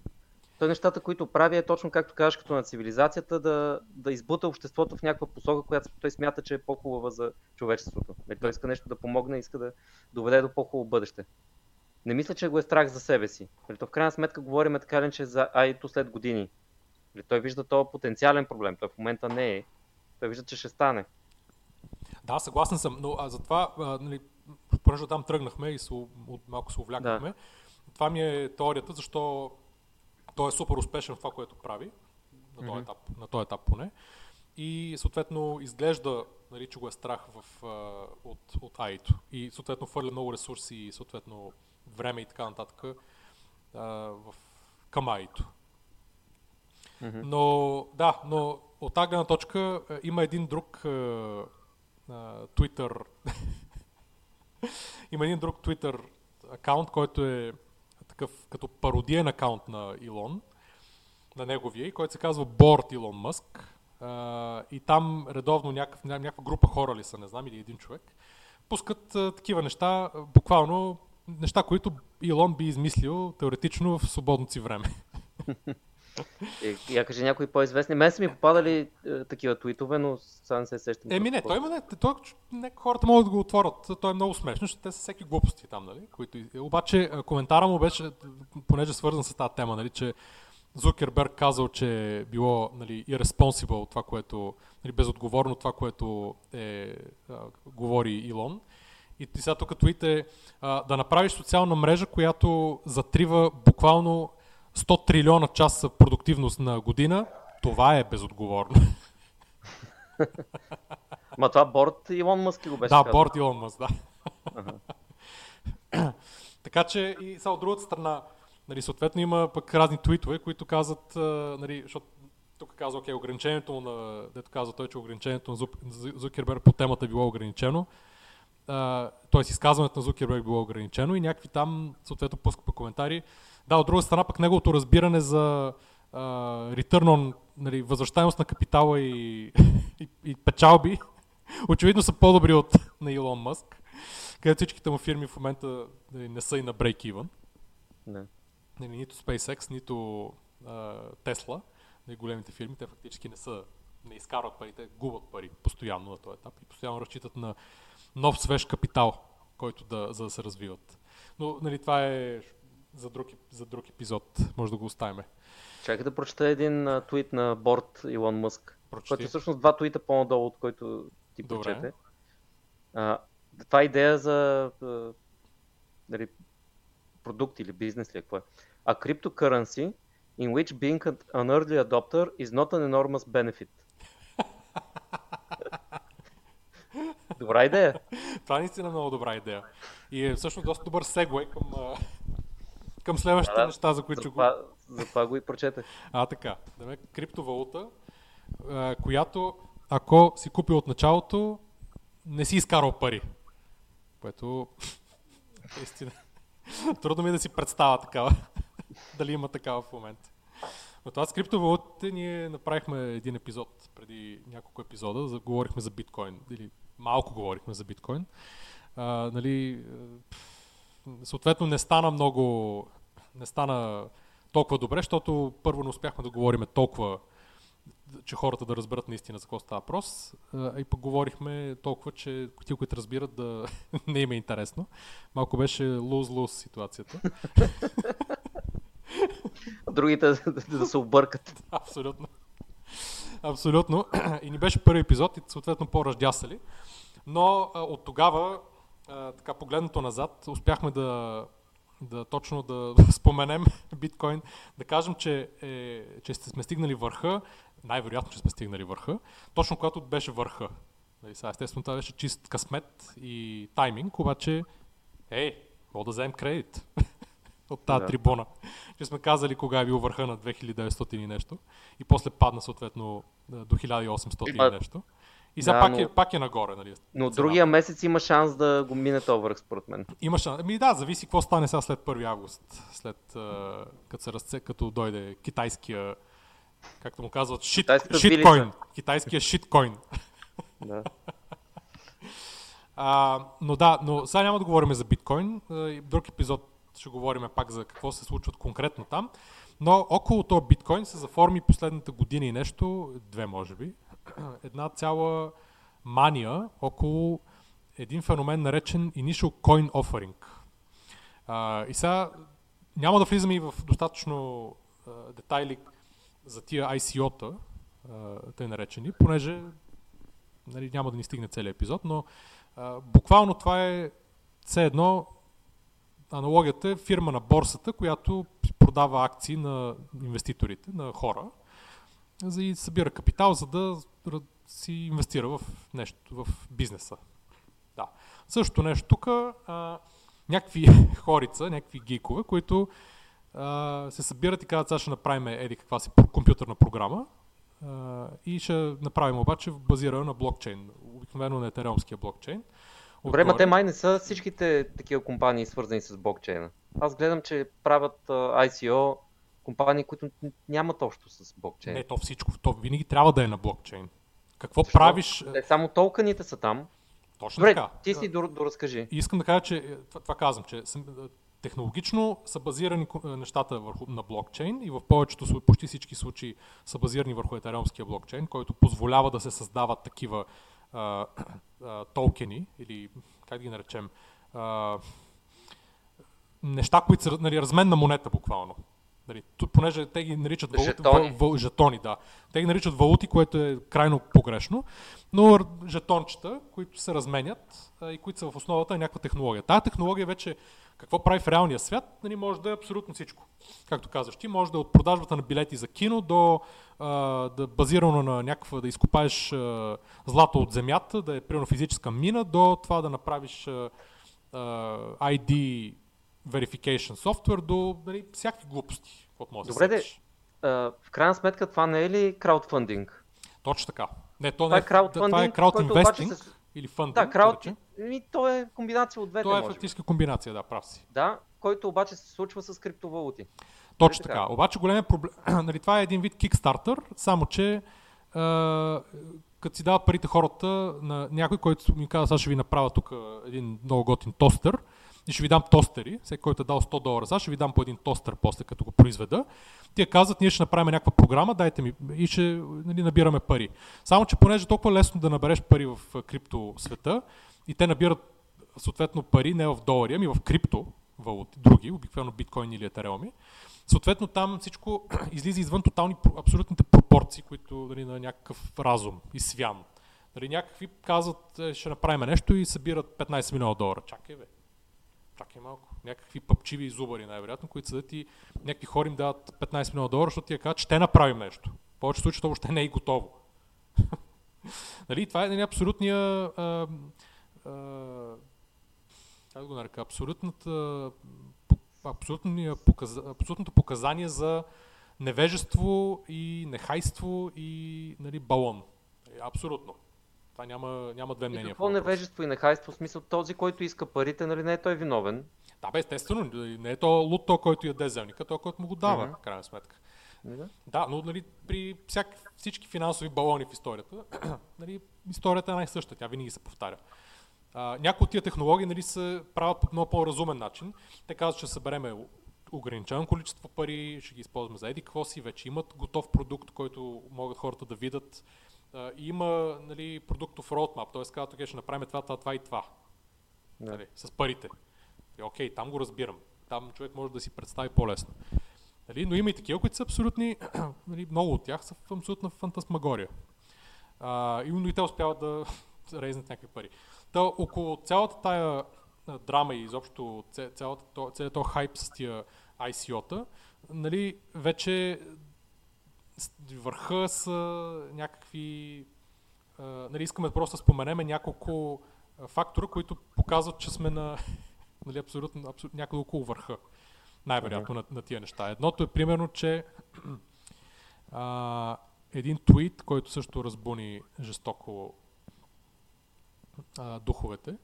Той нещата, които прави е точно както кажеш, като на цивилизацията, да, да избута обществото в някаква посока, която той смята, че е по-хубава за човечеството. Нали, той иска нещо да помогне, иска да доведе до по-хубаво бъдеще. Не мисля, че го е страх за себе си. Нали, то в крайна сметка говорим така че за Айто след години. Нали, той вижда този потенциален проблем. Той в момента не е. Той вижда, че ще стане. Да, съгласен съм, но а, затова, а, нали, понеже там тръгнахме и се, от, малко се увлякахме, да. това ми е теорията, защо той е супер успешен в това, което прави, на този, mm-hmm. етап, на този етап поне, и съответно изглежда, нали, че го е страх в, от, от АИТО и съответно хвърля много ресурси и съответно време и така нататък uh, в, към АИТО. Mm-hmm. Но да, но от тази гледна точка uh, има един друг uh, uh, Twitter има един друг Twitter акаунт, който е такъв като пародиен акаунт на Илон, на неговия, който се казва Борт Илон Мъск. и там редовно някакъв, някаква група хора ли са, не знам, или един човек, пускат а, такива неща, буквално неща, които Илон би измислил теоретично в свободното си време. Е, я кажи някои по-известни. Мен са ми попадали е, такива твитове, но сега не се сещам. Еми не, той има не, той, не, хората могат да го отворят. Той е много смешно, защото те са всеки глупости там, нали? Които, обаче коментара му беше, понеже е свързан с тази тема, нали, че Зукерберг казал, че е било нали, irresponsible това, което, нали, безотговорно това, което е, а, говори Илон. И сега тук твит е а, да направиш социална мрежа, която затрива буквално 100 трилиона часа продуктивност на година, това е безотговорно. Ма това Борт Илон Мъск го беше Да, Борт Илон Мъск, да. така че и сега от другата страна, нали, съответно има пък разни твитове, които казват, нали, защото тук казва, окей, ограничението на, дето казва той, че ограничението на Зукерберг по темата е било ограничено, т.е. изказването на Зукерберг е било ограничено и някакви там, съответно, пускат по коментари, да, от друга страна пък неговото разбиране за uh, return on, нали, възвръщаемост на капитала и, и, и печалби, очевидно са по-добри от на Илон Мъск, където всичките му фирми в момента нали, не са и на break-even. Не. Нали, нито SpaceX, нито uh, Tesla, нали, големите фирми, те фактически не са, не изкарват пари, те губят пари постоянно на този етап и постоянно разчитат на нов свеж капитал, който да, за да се развиват. Но нали, това е за друг, за друг епизод. Може да го оставим. Чакай да прочета един а, твит на борт Илон Мъск. Прочети. Който е всъщност два твита по-надолу, от който ти Добре. прочете. А, това е идея за а, дали, продукт или бизнес ли, какво е. A cryptocurrency in which being an early adopter is not an enormous benefit. добра идея. Това е наистина много добра идея. И е всъщност доста добър сегвей към, към следващите да, неща, за които за това, го... За това го и прочетах. А, така. Да криптовалута, която ако си купил от началото, не си изкарал пари. Което истина. Трудно ми е да си представя такава. Дали има такава в момента. Но това с криптовалутите ние направихме един епизод преди няколко епизода, за, говорихме за биткоин, или малко говорихме за биткоин. А, нали, съответно не стана много, не стана толкова добре, защото първо не успяхме да говорим толкова, че хората да разберат наистина за какво става въпрос. И пък говорихме толкова, че ти, които разбират, да не им е интересно. Малко беше луз-луз ситуацията. Другите да се объркат. Абсолютно. Абсолютно. И ни беше първи епизод и съответно по-ръждясали. Но а, от тогава, а, така погледнато назад, успяхме да да точно да, споменем биткоин, да кажем, че, е, че сме стигнали върха, най-вероятно, че сме стигнали върха, точно когато беше върха. Нали, сега, естествено, това беше чист късмет и тайминг, обаче, ей, мога да вземем кредит от тази да. трибуна, че сме казали кога е бил върха на 2900 и нещо и после падна съответно до 1800 и нещо. И сега да, пак, но... е, пак е нагоре, нали? Но цената. другия месец има шанс да го мине този върх, според мен. Има шанс. Ми да, зависи какво стане сега след 1 август, след като се разце, като дойде китайския, както му казват, шит, шиткоин. Китайския шиткоин. Да. а, но да, но сега няма да говорим за биткоин. Друг епизод ще говорим пак за какво се случва конкретно там. Но около този биткоин се заформи последната година и нещо, две може би, една цяла мания около един феномен наречен Initial Coin Offering. А, и сега няма да влизаме и в достатъчно а, детайли за тия ICO-та, тъй наречени, понеже нали, няма да ни стигне целият епизод, но а, буквално това е все едно аналогията е фирма на борсата, която продава акции на инвеститорите, на хора, за да събира капитал, за да си инвестира в нещо, в бизнеса. Да. Също нещо тук, някакви хорица, някакви гикове, които а, се събират и казват, сега ще направим еди каква си компютърна програма а, и ще направим обаче базирана на блокчейн, обикновено на етереумския блокчейн. Добре, ма те май не са всичките такива компании свързани с блокчейна. Аз гледам, че правят ICO компании, които нямат общо с блокчейн. Не, то всичко, то винаги трябва да е на блокчейн. Какво Защо? правиш? Не, само толканите са там. Точно Добре, така. ти си доразкажи. Искам да кажа, че е, това, това казвам, че технологично са базирани нещата върху, на блокчейн и в повечето, почти всички случаи са базирани върху етереумския блокчейн, който позволява да се създават такива а, а, токени или как ги наречем а, неща, които са нали, разменна монета буквално. Нали, понеже те ги наричат валути, жетони. Въл, въл, жетони, да. Те ги наричат валути, което е крайно погрешно, но жетончета, които се разменят а, и които са в основата на някаква технология. Тая технология вече какво прави в реалния свят, нали, може да е абсолютно всичко. Както казваш ти, може да е от продажбата на билети за кино до а, да базирано на някаква, да изкопаеш а, злато от земята, да е примерно физическа мина, до това да направиш а, а, ID verification софтуер до нали, всякакви глупости. Може Добре, да де, в крайна сметка това не е ли краудфандинг? Точно така. Не, то не е, краудфандинг, това е краудинвестинг се... или фандинг. Да, крауд... Ми, то е комбинация от двете. То е фактически комбинация, да, прав си. Да, който обаче се случва с криптовалути. Точно така. така. Обаче големия проблем, нали, това е един вид Kickstarter, само че като си дават парите хората на някой, който ми каза, сега ще ви направя тук един много готин тостер, и ще ви дам тостери, всеки, който е дал 100 долара, сега ще ви дам по един тостер после, като го произведа. Те казват, ние ще направим някаква програма, дайте ми и ще нали, набираме пари. Само, че понеже е толкова лесно да набереш пари в крипто света и те набират съответно пари не в долари, ами в крипто валути, други, обикновено биткоин или етереуми, съответно там всичко излиза извън тотални, абсолютните пропорции, които нали, на някакъв разум и свян. Нали, някакви казват, е, ще направим нещо и събират 15 милиона долара. Чакай, бе чакай малко, някакви пъпчиви зубари най-вероятно, които седят и някакви хора им дават 15 милиона долара, защото тия казват, че те направим нещо. В повечето случаи това въобще не е готово. нали? Това е нали, абсолютния а, а, как го нарека, абсолютната, показ, абсолютното показание за невежество и нехайство и нали, балон. Абсолютно. Това няма, няма две мнения. И какво невежество и нехайство? В смисъл този, който иска парите, нали не е той виновен? Да, бе, естествено. Не е то лут, то, който яде зелника, то, който му го дава, mm-hmm. в крайна сметка. Да, да но нали, при всяк, всички финансови балони в историята, нали, историята е най-съща, тя винаги се повтаря. А, някои от тия технологии нали, се правят по много по-разумен начин. Те казват, че събереме ограничено количество пари, ще ги използваме за еди какво си, вече имат готов продукт, който могат хората да видят а, има нали, продуктов roadmap, т.е. казват, окей, ще направим това, това, това и това. Yeah. Нали, с парите. И, окей, там го разбирам. Там човек може да си представи по-лесно. Нали, но има и такива, които са абсолютни, нали, много от тях са в абсолютна фантасмагория. А, и, но и те успяват да резнат някакви пари. Та, около цялата тая драма и изобщо цялата, целият този хайп с тия ICO-та, нали, вече върха са някакви... А, нали, искаме просто да споменеме няколко фактора, които показват, че сме на нали, абсолютно, абсолютно някъде около върха. Най-вероятно на, на тия неща. Едното е примерно, че а, един твит, който също разбуни жестоко а, духовете.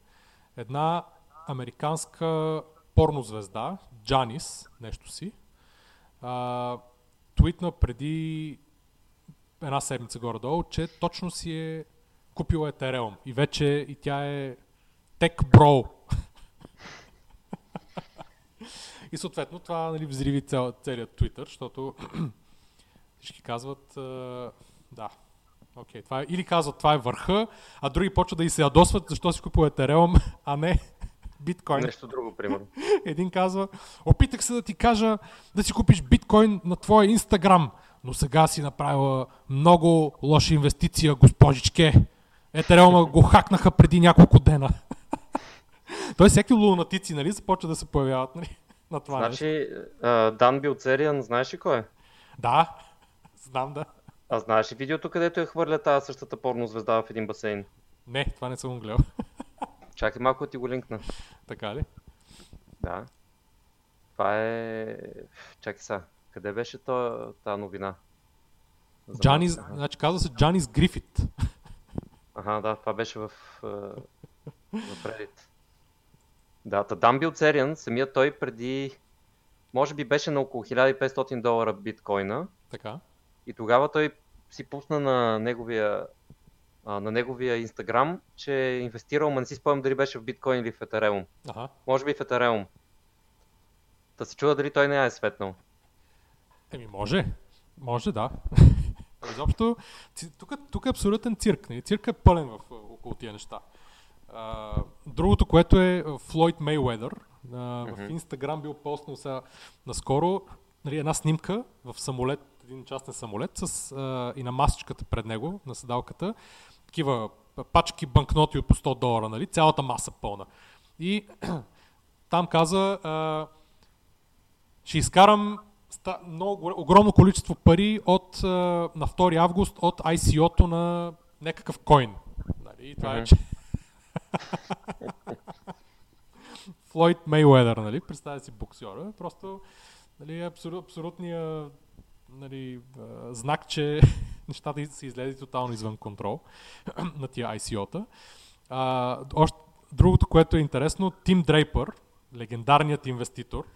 Една американска порнозвезда, Джанис, нещо си, а, твитна преди една седмица горе-долу, че точно си е купила Ethereum и вече и тя е Tech Bro. и съответно това нали, взриви цел, целият Twitter, защото всички казват, да, Окей, okay, това е, или казват това е върха, а други почват да и се ядосват, защо си купува Ethereum, а не биткоин. Нещо друго, примерно. Един казва, опитах се да ти кажа да си купиш биткоин на твоя инстаграм, но сега си направила много лоша инвестиция, госпожичке. Етереума го хакнаха преди няколко дена. Той всеки лунатици, нали, започва да се появяват нали, на това Значи. Дан Билцериан, знаеш ли кой е? Да, знам да. А знаеш ли видеото, където я хвърля тази същата порно звезда в един басейн? Не, това не съм гледал. Чакай малко да ти го линкна. Така ли? Да. Това е... Чакай сега. Къде беше тази новина? Джанис, значи казва се Джанис Грифит. Ага, да, това беше в, в Reddit. Да, Тадам Билцериан, самият той преди, може би беше на около 1500 долара биткоина. Така. И тогава той си пусна на неговия, а, на неговия Инстаграм, че е инвестирал, но не си спомням дали беше в биткоин или в Ethereum. Ага. Може би в Ethereum. Да се чува дали той не е светнал. Еми може. Може, да. Изобщо, тук, тук е абсолютен цирк. Нали? Цирк е пълен в, около тия неща. А, другото, което е Флойд Мейуедър, в Инстаграм бил постнал сега наскоро нали, една снимка в самолет, един частен самолет с, а, и на масичката пред него, на седалката, такива пачки банкноти от по 100 долара, нали, цялата маса пълна. И там каза, а, ще изкарам много, огромно количество пари от, на 2 август от ICO-то на някакъв коин. Нали? И това е, че... Флойд Мейуедър, нали? Представя си боксера. Просто нали, абсолют, абсолютния нали, знак, че нещата се излезе тотално извън контрол на тия ICO-та. А, още, другото, което е интересно, Тим Дрейпър, легендарният инвеститор,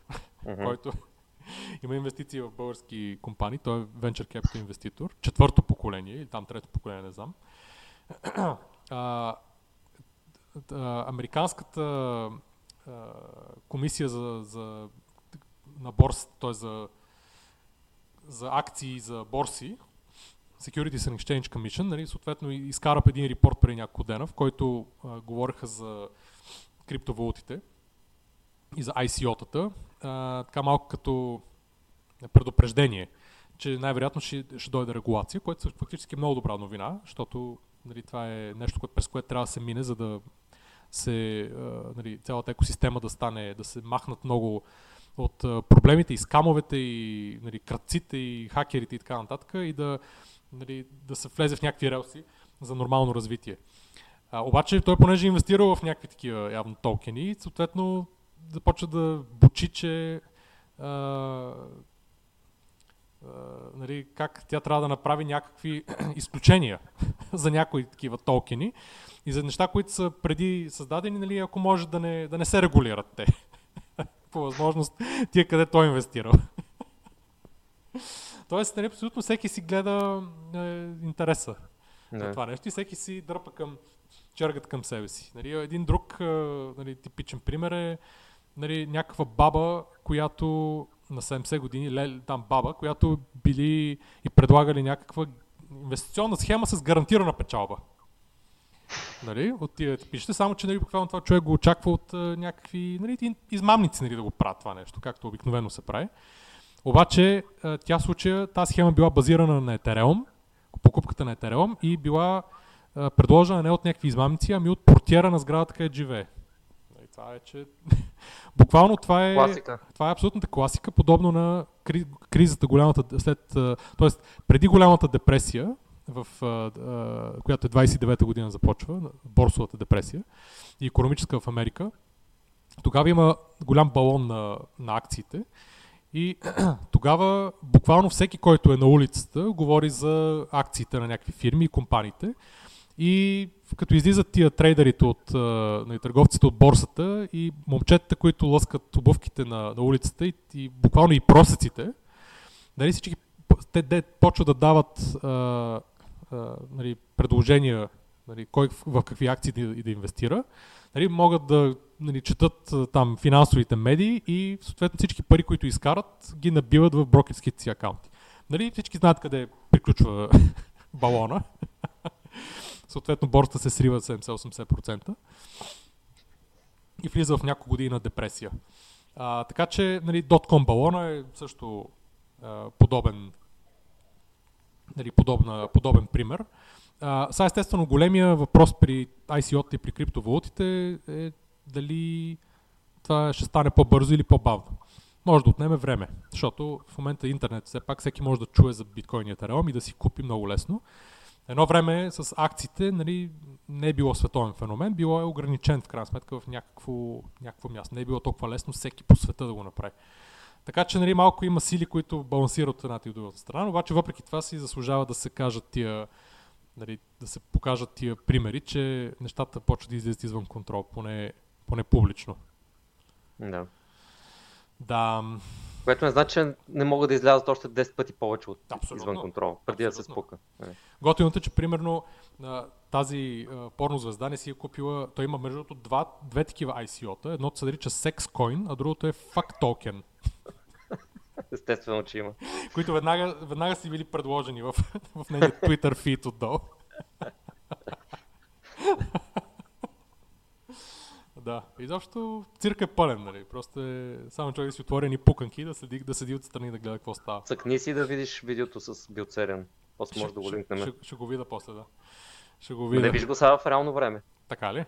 uh-huh. който има инвестиции в български компании, той е Venture Capital инвеститор, четвърто поколение, или там трето поколение, не знам. а, а, американската а, комисия за, за на борс, т.е. За, за акции за борси, Securities and Exchange Commission, нали, съответно изкара един репорт преди няколко дена, в който а, говореха за криптовалутите и за ICO-тата, а, така малко като предупреждение, че най-вероятно ще, ще дойде регулация, което фактически много добра новина, защото нали, това е нещо, което, през което трябва да се мине, за да се, а, нали, цялата екосистема да стане, да се махнат много от проблемите и скамовете и нали, кръците и хакерите и така нататък и да, нали, да се влезе в някакви релси за нормално развитие. А, обаче той понеже е инвестирал в някакви такива явно токени, съответно започва да бучи, че а, а, нали, как тя трябва да направи някакви изключения за някои такива токени и за неща, които са преди създадени, нали, ако може да не, да не се регулират те. По възможност тия къде той е инвестирал. Тоест, нали, абсолютно всеки си гледа е, интереса на това нещо и всеки си дърпа към чергат към себе си. Нали, един друг е, нали, типичен пример е нали, някаква баба, която на 70 години, ле, там баба, която били и предлагали някаква инвестиционна схема с гарантирана печалба. Нали, от тия типичните, само че нали, буквално това човек го очаква от а, някакви нали, измамници нали, да го правят това нещо, както обикновено се прави. Обаче а, тя случая, тази схема била базирана на Ethereum, покупката на Ethereum и била а, предложена не от някакви измамници, ами от портиера на сградата, където живее Това е, че... Буквално това е... Класика. Това е абсолютната класика, подобно на кри, кризата, голямата, след, т.е. преди голямата депресия, в, която е 29-та година започва, борсовата депресия и економическа в Америка. Тогава има голям балон на, на акциите и тогава буквално всеки, който е на улицата, говори за акциите на някакви фирми и компаниите. И като излизат тия трейдерите от нали, търговците от борсата и момчетата, които лъскат обувките на, на улицата и, и буквално и просеците, нали, всички те, те почват да дават а, а, нали, предложения нали, кой в, в какви акции да, да инвестира, нали, могат да нали, четат там финансовите медии и съответно всички пари, които изкарат, ги набиват в брокерските си акаунти. Нали, всички знаят къде приключва балона. съответно борста се срива 70-80% и влиза в няколко години на депресия. А, така че нали, .com балона е също а, подобен, нали, подобна, подобен пример. Сега естествено големия въпрос при ICO-та и при криптовалутите е дали това ще стане по-бързо или по-бавно. Може да отнеме време, защото в момента интернет все пак всеки може да чуе за биткоин и етереум и да си купи много лесно. Едно време с акциите нали, не е било световен феномен, било е ограничен в крайна сметка в някакво, някакво място. Не е било толкова лесно всеки по света да го направи. Така че нали, малко има сили, които балансират от едната и от другата страна, обаче въпреки това си заслужава да се кажат тия, нали, да се покажат тия примери, че нещата почват да излизат извън контрол, поне, поне публично. Да. Да. Което не значи, че не могат да излязат още 10 пъти повече от Абсолютно. извън контрол, преди да се Абсолютно. спука. Нали. Готиното е, че примерно тази порно звезда не си е купила, той има между другото два, две такива ICO-та, едното се нарича SexCoin, а другото е Fuck Token, Естествено, че има. които веднага, веднага си били предложени в, в нейния Twitter фит отдолу. да, изобщо цирк е пълен, нали? Просто е само човек да си отвори ни пуканки, да седи, да седи отстрани да гледа какво става. Цъкни си да видиш видеото с Билцерен. После може да го линкнем. ще, ще, го видя после, да. Ще го видя. Не виж го сега в реално време. Така ли?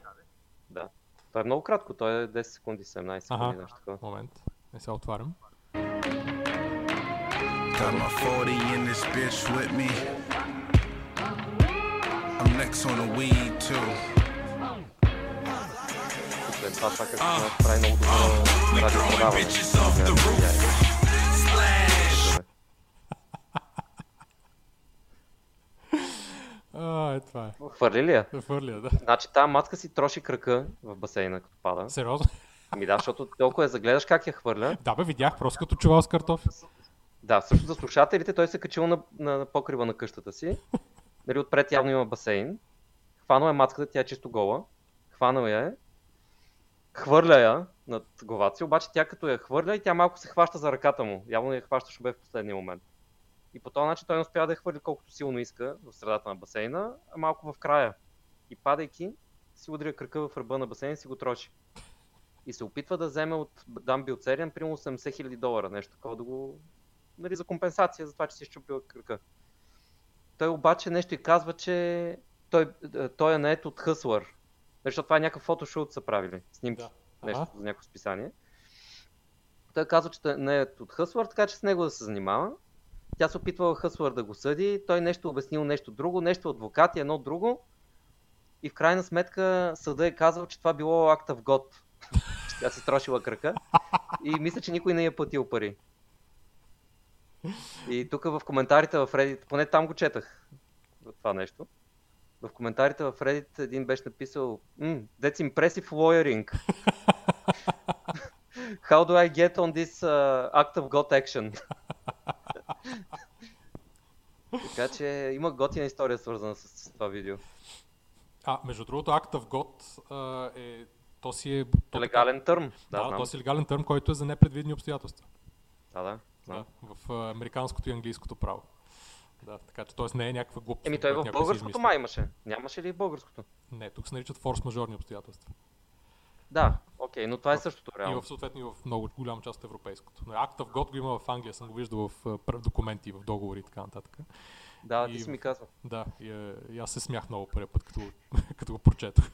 Да. Това е много кратко, той е 10 секунди, 17 секунди, Аха. нещо такова. Момент. Не се отварям. Got my 40 in this bitch with me. I'm next on the weed too. Това как се прави много добро радиопредаване. bitches off the roof. Slash. А, е това е. Хвърли ли я? Хвърля, да. Значи тази мацка си троши кръка в басейна, като пада. Сериозно? Ами да, защото толкова я загледаш как я хвърля. Да бе, видях, просто като чувал с картофи. Да, също за слушателите той се качил на, на, на покрива на къщата си. Нали, отпред явно има басейн. Хванал е мацката, тя е чисто гола. Хванал я е. Хвърля я над главата си, обаче тя като я хвърля и тя малко се хваща за ръката му. Явно я хваща шубе в последния момент. И по този начин той не успява да я хвърли колкото силно иска в средата на басейна, а малко в края. И падайки, си удря кръка в ръба на басейна и си го троши. И се опитва да вземе от Дан Билцериан примерно 80 000 долара, нещо такова да го нали, за компенсация за това, че си щупил кръка. Той обаче нещо и казва, че той, е, той е наед от Хъслър. Защото това е някакъв фотошут са правили, снимки, Да. нещо Ага. за някакво списание. Той казва, че не е от Хъслър, така че с него да се занимава. Тя се опитвала Хъслър да го съди, той нещо обяснил нещо друго, нещо адвокати, едно друго. И в крайна сметка съда е казал, че това било акта в год. Тя си трошила кръка. И мисля, че никой не е платил пари. И тук в коментарите в Reddit, поне там го четах в това нещо. В коментарите в Reddit един беше написал mm, That's impressive lawyering. How do I get on this uh, act of God action? така че има готина история свързана с, с това видео. А, между другото, Act of God а, е... То си е... То, Легален търм. Да, Да, знам. то си е легален търм, който е за непредвидени обстоятелства. Да, да. Да, в американското и английското право. Да, така че т.е. не е някаква глупост. Еми той в си българското май имаше. Нямаше ли и в българското? Не, тук се наричат форс-мажорни обстоятелства. Да, окей, но това е В- същото И реално. в съответно и в много голяма част от европейското. Но Act of God го има в Англия, съм го виждал в документи, в договори и така нататък. Да, и ти си в- ми казва. Да, и, е, и аз се смях много първия път, като, като го прочетох.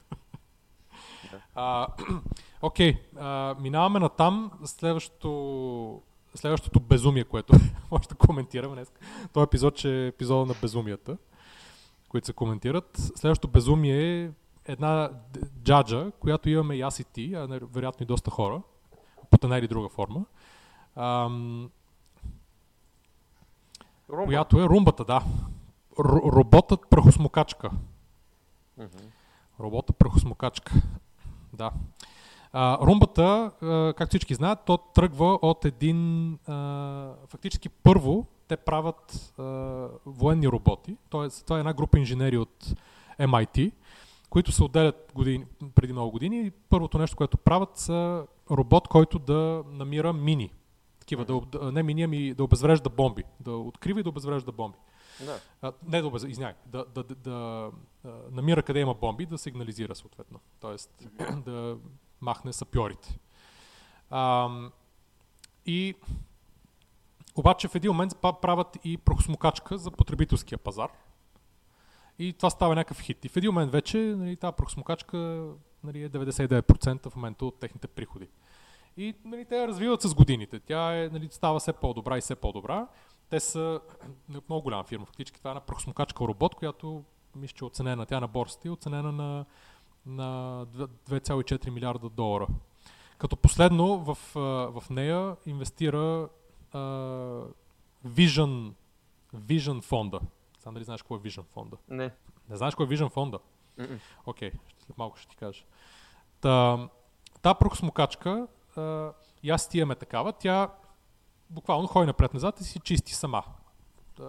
Окей, а, минаваме на там. Следващото, следващото безумие, което може да коментираме днес. Този епизод че е епизода на безумията, които се коментират. Следващото безумие е една джаджа, която имаме и аз и ти, а вероятно и доста хора, под една или друга форма. Ам, Румба. която е румбата, да. Р- роботът прахосмокачка. Робота прахосмокачка. Да. А, румбата, а, както всички знаят, то тръгва от един... А, фактически първо те правят а, военни роботи. Тоест, това е една група инженери от MIT, които се отделят години, преди много години. Първото нещо, което правят са робот, който да намира мини. Такива, да, не мини, ами да обезврежда бомби. Да открива и да обезврежда бомби. Да. А, не да обез... извиняй, да, да, да, да намира къде има бомби, да сигнализира съответно. Тоест да махне сапьорите. А, и обаче в един момент правят и прахосмокачка за потребителския пазар. И това става някакъв хит. И в един момент вече нали, тази прахосмокачка нали, е 99% в момента от техните приходи. И нали, те я развиват с годините. Тя е, нали, става все по-добра и все по-добра. Те са много голяма фирма. Фактически това е една прахосмокачка робот, която мисля, че е оценена, тя на борсата е оценена на, на 2,4 милиарда долара. Като последно в, а, в нея инвестира а, Vision, Vision фонда. Знам дали знаеш какво е Vision фонда. Не. Не знаеш кой е Vision фонда? Окей, okay, след малко ще ти кажа. Та, та прахосмокачка, а, и аз ти имаме такава, тя буквално ходи напред-назад и си чисти сама. А,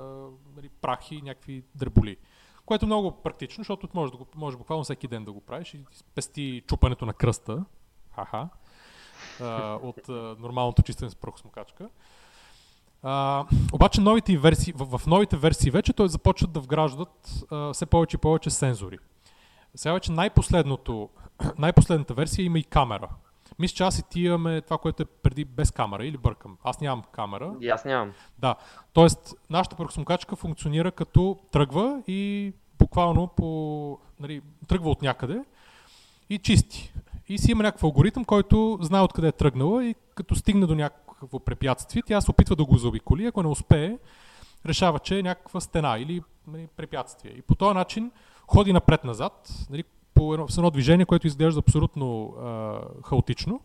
нали, прах и някакви дреболи. Което е много практично, защото може, да го, може буквално всеки ден да го правиш и ти спести чупането на кръста. Ха-ха. А, от а, нормалното чистене с прахосмокачка. А, обаче новите версии, в, в новите версии вече той започват да вграждат а, все повече и повече сензори. Сега вече най-последното, най-последната версия има и камера. Мисля, че аз и ти имаме това, което е преди без камера или бъркам. Аз нямам камера. И аз нямам. Да. Тоест, нашата прахосмокачка функционира като тръгва и буквално по, нали, тръгва от някъде и чисти. И си има някакъв алгоритъм, който знае откъде е тръгнала и като стигне до някакво препятствие, тя се опитва да го заобиколи. Ако не успее, решава, че е някаква стена или нали, препятствие. И по този начин ходи напред-назад, нали, по едно, с едно движение, което изглежда абсолютно а, хаотично.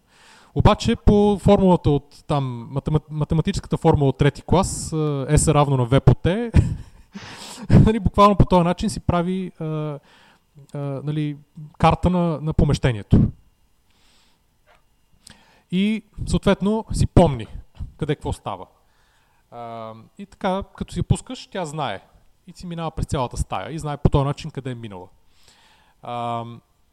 Обаче по формулата от там, математ, математическата формула от трети клас, S е равно на V по T, нали, буквално по този начин си прави а, а, нали, карта на, на помещението. И съответно си помни къде какво става. А, и така, като си пускаш, тя знае. И си минава през цялата стая и знае по този начин къде е минала. А,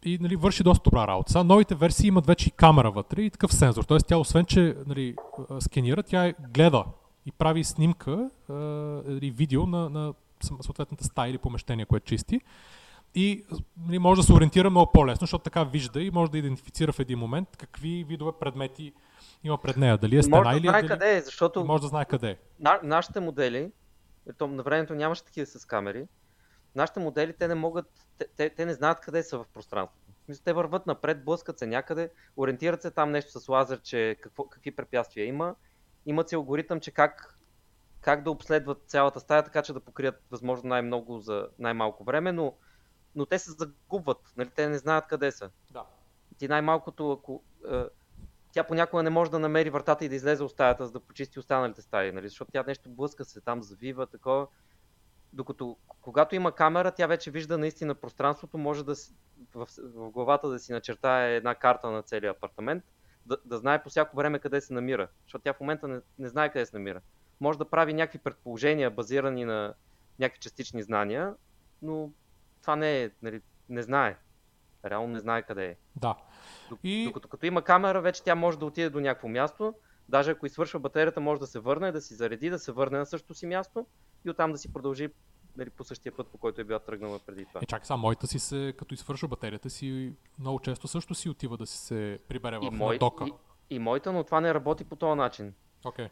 и нали, върши доста добра работа. Сега новите версии имат вече и камера вътре и такъв сензор. Тоест тя освен, че нали, сканира, тя е- гледа и прави снимка а, или видео на, на съответната стая или помещение, което чисти. И нали, може да се ориентира много по-лесно, защото така вижда и може да идентифицира в един момент какви видове предмети има пред нея. Дали е стена Може да или знае дали... къде е, защото може да знае къде е. на, нашите модели, то на времето нямаше такива с камери, нашите модели те не могат, те, те, те не знаят къде са в пространството. Те върват напред, блъскат се някъде, ориентират се там нещо с лазер, че какво, какви препятствия има. Имат си алгоритъм, че как, как да обследват цялата стая, така че да покрият възможно най-много за най-малко време, но, но те се загубват, нали? те не знаят къде са. Да. Ти най-малкото, ако е, тя понякога не може да намери вратата и да излезе от стаята, за да почисти останалите стаи, нали? защото тя нещо блъска се там, завива, такова. Докато когато има камера, тя вече вижда наистина пространството, може да си, в, в главата да си начертае една карта на целия апартамент, да, да знае по всяко време къде се намира, защото тя в момента не, не знае къде се намира. Може да прави някакви предположения, базирани на някакви частични знания, но това не е, нали, не знае. Реално не знае къде е. Да. И- Докато като има камера, вече тя може да отиде до някакво място, даже ако извършва батерията, може да се върне, да си зареди, да се върне на същото си място и оттам да си продължи нали, по същия път, по който е била тръгнала преди това. Е, чакай, сега моята си се, като извършва батерията си, много често също си отива да си се прибере в мой, дока. и, и моята, но това не работи по този начин. Окей.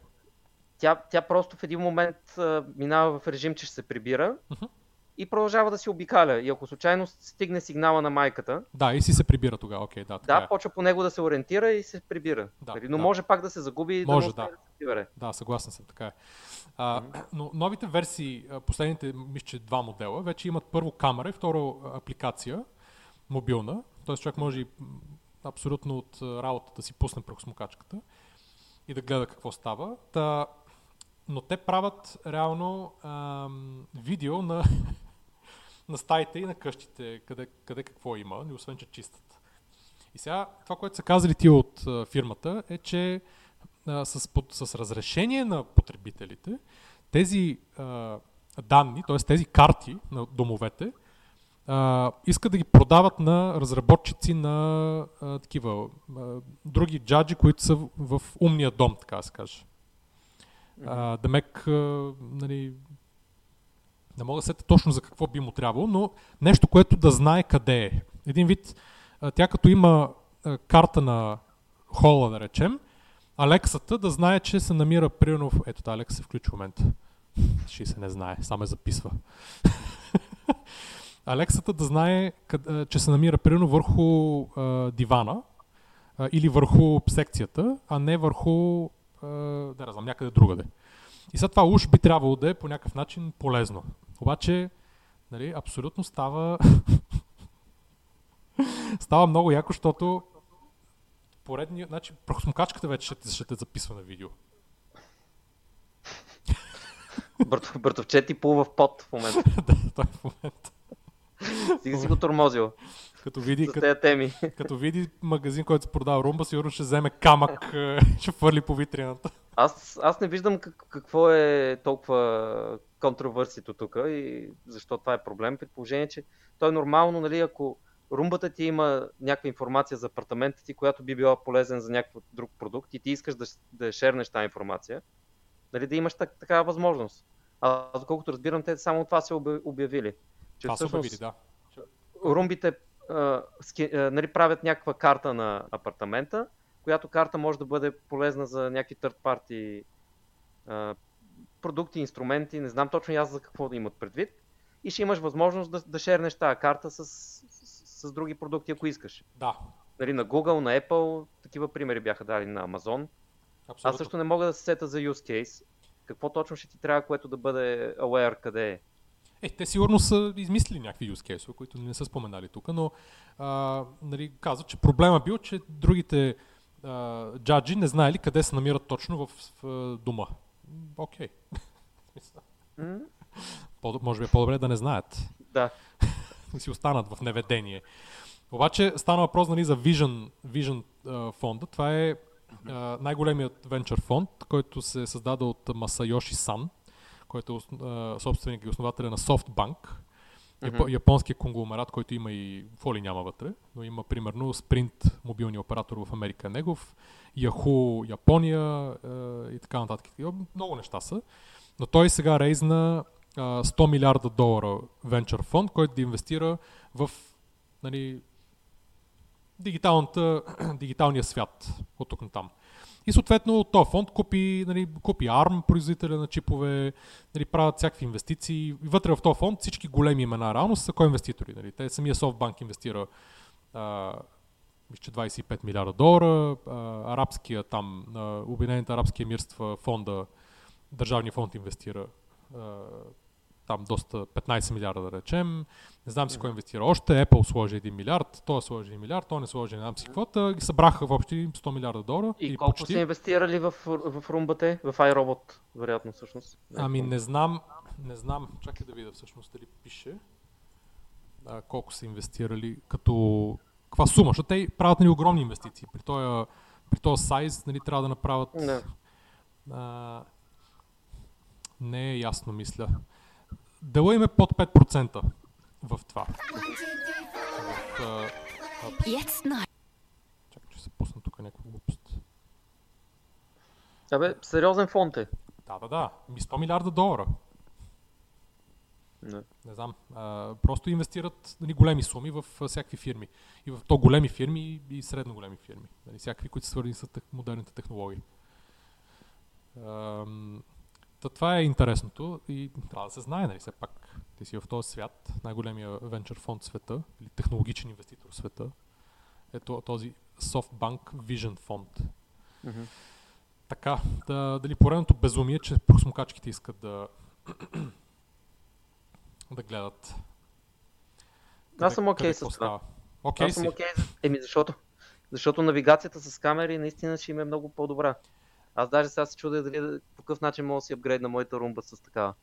Тя, тя просто в един момент а, минава в режим, че ще се прибира Мгм. И продължава да си обикаля. И ако случайно стигне сигнала на майката, Да, и си се прибира тогава. Окей, да, така да, е. почва по него да се ориентира и се прибира. Да, Нали, Но да. може пак да се загуби и да Може, успее да. да се прибере. Да, съгласен съм, така е. А, но новите версии, последните, мисля, че два модела, вече имат първо камера и второ апликация, мобилна. Тоест човек може и абсолютно от а, работа да си пусне прахосмокачката и да гледа какво става. Та, но те правят реално ам, видео на, на стаите и на къщите, къде, къде какво има, и освен че чистят. И сега това, което са казали ти от а, фирмата е, че а, с, под, с разрешение на потребителите тези а, данни, т.е. тези карти на домовете, а, искат да ги продават на разработчици на а, такива а, други джаджи, които са в, в умния дом, така да се каже. А, Демек, а, нали, не мога да сета точно за какво би му трябвало, но нещо, което да знае къде е. Един вид, тя като има карта на хола, да речем, Алексата да знае, че се намира примерно. Ето, да, Алекса се включи в момента. Ще се не знае, само я записва. Алексата да знае, че се намира примерно върху а, дивана а, или върху секцията, а не върху, а, да не някъде другаде. И след това уж би трябвало да е по някакъв начин полезно. Обаче, нали, абсолютно става става много яко, защото поредния, значи прахосмокачката вече ще, ще те записва на видео. Бъртов, Бъртовчет и плува в пот в момента. да, той в момента. Стига си го тормозил Като види, като, теми. като види магазин, който се продава румба, сигурно ще вземе камък, е, ще фърли по витрината. Аз, аз не виждам как, какво е толкова контровърсито тук и защо това е проблем. При положение, че то е нормално, нали, ако румбата ти има някаква информация за апартамента ти, която би била полезен за някакъв друг продукт и ти искаш да, да шернеш тази информация, нали, да имаш так, такава възможност. А доколкото разбирам, те само това са обя- обявили. Че Това са всъщност обявили, да. румбите а, ски, а, нали, правят някаква карта на апартамента, която карта може да бъде полезна за някакви third party а, продукти, инструменти, не знам точно аз за какво да имат предвид. И ще имаш възможност да, да шернеш тази карта с, с, с други продукти, ако искаш. Да, Нали, на Google, на Apple, такива примери бяха дали на Amazon. абсолютно. Аз също не мога да се сета за use case. Какво точно ще ти трябва, което да бъде aware къде е? Е, те сигурно са измислили някакви use case, които не са споменали тук, но а, нали, казват, че проблема бил, че другите а, джаджи не знаели къде се намират точно в, в дома. Окей. По, може би е по-добре да не знаят. Да. да си останат в неведение. Обаче стана въпрос нали, за Vision, Vision а, фонда. Това е а, най-големият венчър фонд, който се създаде от Масайоши Сан, който е а, собственик и основателя на SoftBank, Мгм. японския конгломерат, който има и какво ли няма вътре, но има примерно Sprint, мобилния оператор в Америка е негов, Yahoo Япония а, и така нататък. Много неща са. Но той сега рейзна а, 100 милиарда долара венчър фонд, който да инвестира в нали, дигиталния свят от тук на там. И съответно този фонд купи, нали, купи ARM, производителя на чипове, нали, правят всякакви инвестиции. И вътре в този фонд всички големи имена реално са ко-инвеститори. Нали. Те, самия SoftBank инвестира а, мисля, че 25 милиарда долара, а, арабския там, на Обединените арабски емирства фонда, държавния фонд инвестира а, там доста 15 милиарда да речем. Не знам си кой инвестира още. Apple сложи 1 милиард, той сложи 1 милиард, той не сложи не знам си какво. Та ги събраха въобще 100 милиарда долара. И или колко почти. са инвестирали в, в румбата, в iRobot, вероятно всъщност? Ами не знам, не знам, чакай да видя всъщност дали пише а, колко са инвестирали, като каква сума, защото те правят нали, огромни инвестиции. При този, при този сайз нали, трябва да направят... Да. А, не е ясно, мисля. Дела им е под 5% в това. В, а, чакай, че се пусна тук някаква глупост. Абе, сериозен фонд е. Да, да, да. Ми 100 милиарда долара. Да. Не знам. А, просто инвестират нали, големи суми в всякакви фирми. И в то големи фирми и, и средно големи фирми. Нали, всякакви, които са свързани с тех, модерните технологии. Ам, та това е интересното и трябва да се знае, нали, все пак. Ти си в този свят, най-големия венчър фонд в света, или технологичен инвеститор в света, е то- този SoftBank Vision фонд. Мгм. Така, да, дали поредното безумие, че просмокачките искат да да гледат. Аз съм окей с какво това. Окей Аз съм окей. Еми, защото, защото навигацията с камери наистина ще им е много по-добра. Аз даже сега се чудя дали да- по какъв начин мога да си апгрейдна моята румба с такава.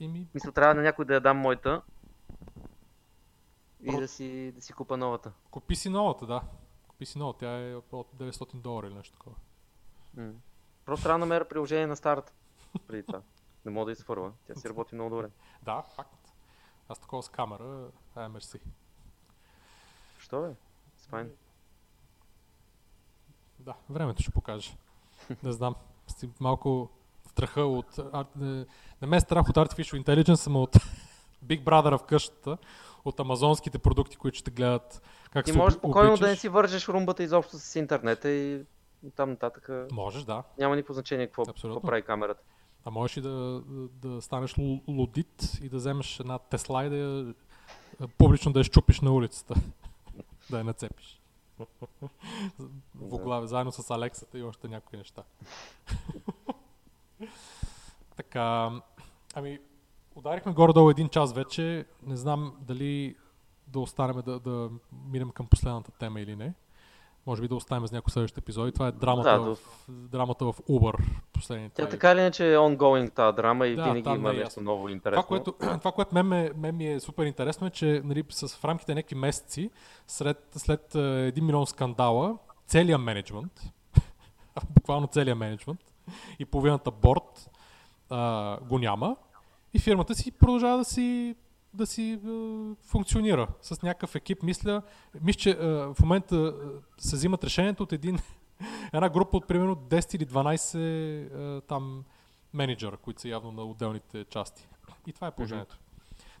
Еми, Мисля, трябва на някой да я дам моята и Про- да си, да си купа новата. купи си новата, да. Купи си новата, тя е от 900 долара или нещо такова. М. Просто трябва да намеря приложение на старата. Преди това. Не мога да изфърва. Тя си работи много добре. Да, факт. Аз такова с камера, ай мерси. Що бе? Спайн. Да, времето ще покаже. Не знам. Малко страха от... Не, ме е страх от Artificial Intelligence, ама от Big Brother в къщата, от амазонските продукти, които ще гледат как Ти се можеш спокойно обличаш. да не си вържеш румбата изобщо с интернета и там нататък Можеш, да. няма никакво значение какво, Абсолютно. какво прави камерата. А можеш и да, да, да станеш лу- лудит и да вземеш една Тесла и да я, публично да я щупиш на улицата. да я нацепиш. В оглаве, заедно с Алексата и още някои неща. така, ами, ударихме горе-долу един час вече. Не знам дали да останем да, да минем към последната тема или не. Може би да оставим за някои следващи епизоди. Това е драмата, Да, в, драмата в Uber. Последните Тя така или иначе е ongoing тази драма и Да, винаги има не нещо и интересно. Това, което, това, което мен, ме, мен ми е супер интересно е, че нали, с, в рамките на някакви месеци, след, след е, 1 милион скандала, целият менеджмент, буквално целият менеджмент и половината борт а, го няма и фирмата си продължава да си да си е, функционира с някакъв екип. Мисля, мисля че е, в момента е, се взимат решението от един, една група от примерно 10 или 12 е, там менеджера, които са явно на отделните части. И това е положението.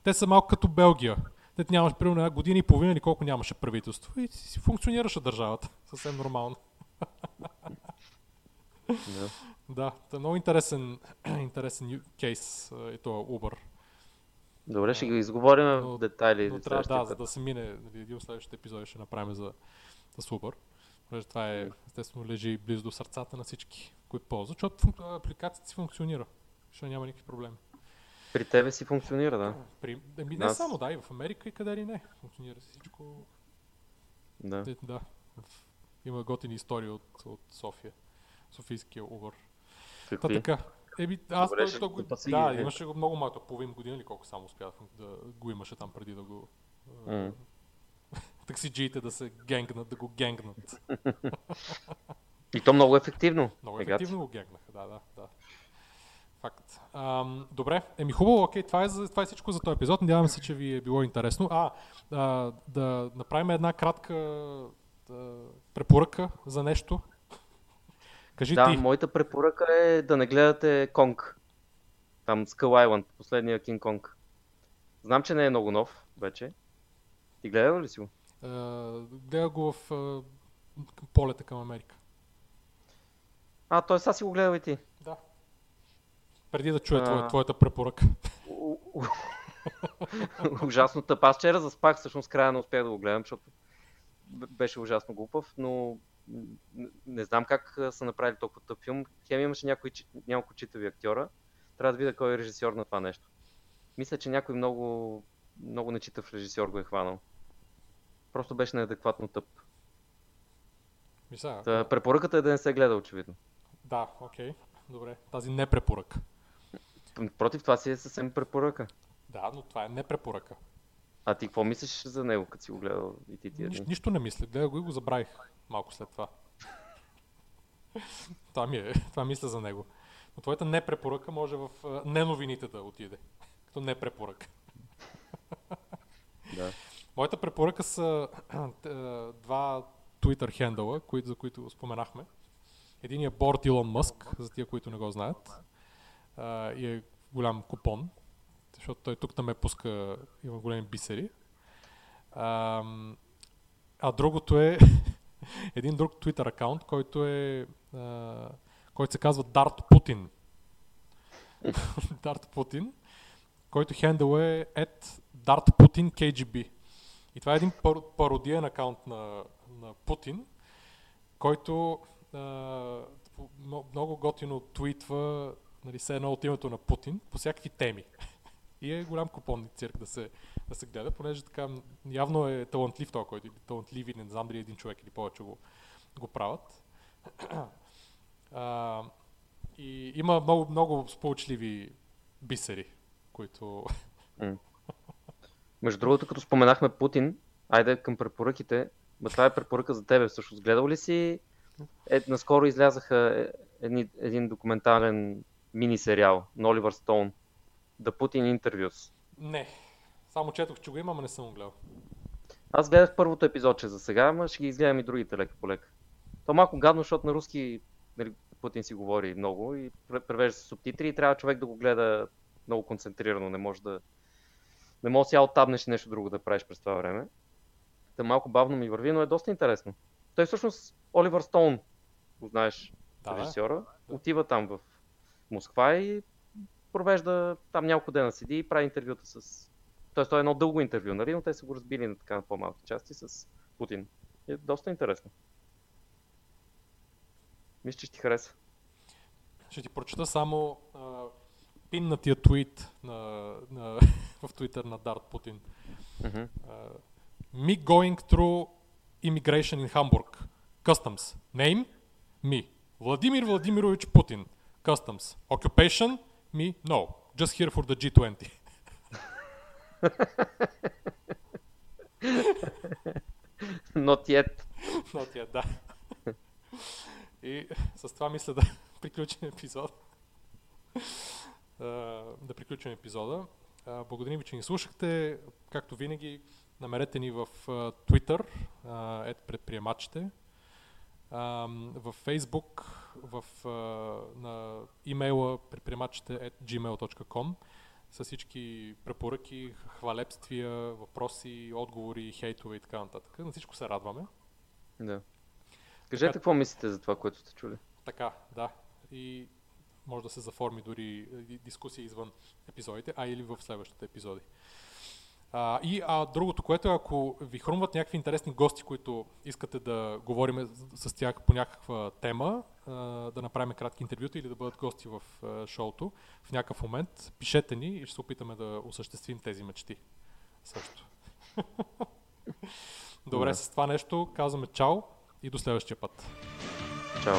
Те са малко като Белгия. Те нямаш примерно една година и половина или колко нямаше правителство и си функционираше държавата. Съвсем нормално. Да. Да, е много интересен, интересен кейс е, това Uber. Добре, ще ги изговорим Но- в детайли. Но трябва, да, за да се мине, нали, един от следващите епизоди ще направим за, за. Понеже това е, естествено, лежи близо до сърцата на всички, които ползват, защото функ- апликацията си функционира. Ще няма никакви проблеми. При тебе си функционира, да. При, еми, не Аз- само, да, и в Америка и къде ли не. Функционира си всичко. да. Е, да. Има готини истории от, от София. Софийския Uber. Та така. Еми, аз Добре, ще той го го- купа си Да, е. имаше го много малко, половин година или колко само успя да го имаше там преди да го М. таксиджиите да се генгнат, да го генгнат. И то много ефективно. Много ефективно го гегнаха, да, да, да. Факт. Ам, добре, еми хубаво, окей, това е, това е всичко за този епизод. Надявам се, че ви е било интересно. А, а да направим една кратка да, препоръка за нещо. Кажи Да, ти. моята препоръка е да не гледате Конг. Там Skull Island, последния Кинг Конг. Знам, че не е много нов вече. Ти гледал ли си го? А, гледа го в към полета към Америка. А, той сега си го гледал и ти. Да. Преди да чуя твоя, А. твоята препоръка. Ужасно тъп. Аз вчера заспах, всъщност края не успях да го гледам, защото беше ужасно глупав, но не знам как са направили толкова тъп филм. Хем имаше някои, няколко читави актьора. Трябва да видя кой е режисьор на това нещо. Мисля, че някой много, много нечитав режисьор го е хванал. Просто беше неадекватно тъп. Мисля, Та, препоръката е да не се гледа, очевидно. да, окей. Добре. Тази не препоръка. Против това си е съвсем препоръка. Да, но това е не препоръка. А ти какво мислиш за него, като си го гледал и ти тия Нищо, дни? нищо не мисля. Гледах го и го забравих малко след това. това ми е. Това мисля за него. Но твоята не препоръка може в а, не новините да отиде. Като не препоръка. Да. Моята препоръка са два Twitter хендъла, за които споменахме. Единият е Борт Илон Мъск, за тия, които не го знаят. А, и е голям купон, защото той тук там е пуска, има големи бисери. А, а другото е един друг Twitter акаунт, който е а, който се казва Дарт Путин. Дарт Путин, който хендъл е at dartputin.kgb. И това е един пар- пародиен акаунт на, на Путин, който а, много готино твитва нали, все едно от името на Путин по всякакви теми. И е голям купонник цирк да се, да се гледа, понеже така явно е талантлив този, който или талантливи, не знам дали един човек или повече го, го правят. а, и има много, много сполучливи бисери, които... Между другото, като споменахме Путин, айде към препоръките. Ма това е препоръка за тебе всъщност. Гледал ли си? Е, наскоро излязаха е, едни, един документален мини сериал на Оливър Стоун. The Putin Interviews. Не, само четох, че го има, но не съм го гледал. Аз гледах първото епизодче за сега, ама ще ги изгледам и другите лека по лека. То е малко гадно, защото на руски нали, Путин си говори много и пре- превежда се субтитри и трябва човек да го гледа много концентрирано. Не може да... Не може сега оттабнеш и нещо друго да правиш през това време. Та малко бавно ми върви, но е доста интересно. Той всъщност Оливър Стоун, го знаеш, Да, да. режисьора, отива там в Москва и провежда там няколко дена седи и прави интервюта с... Тоест, той е едно дълго интервю, нали? но те са го разбили на така по-малки части с Путин. Е доста интересно. Мисля, че ще ти хареса. Ще ти прочета само а, пиннатия твит на, на, в Twitter на Дарт Путин. Мгм. Uh, me going through immigration in Hamburg. Customs. Name? Me. Vladimir Vladimirovich Putin. Customs. Occupation? Me? No. Just here for the G20. Not yet. Но тя, да. И с това мисля да приключим епизода. Да приключим епизода. Благодарим ви, че ни слушахте. Както винаги, намерете ни в Twitter, ед предприемачите, в Facebook, в, а, на имейла предприемачите at gmail.com с всички препоръки, хвалепствия, въпроси, отговори, хейтове и така нататък. На всичко се радваме. Да. Кажете какво мислите за това, което сте чули. Така, да. И може да се заформи дори дискусия извън епизодите, а или в следващите епизоди. А, и а, другото, което е, ако ви хрумват някакви интересни гости, които искате да говорим с, тях по някаква тема, а, да направим кратки интервюта или да бъдат гости в а, шоуто в някакъв момент, пишете ни и ще се опитаме да осъществим тези мечти. Също. Добре, Да. с това нещо казваме чао и до следващия път. Чао.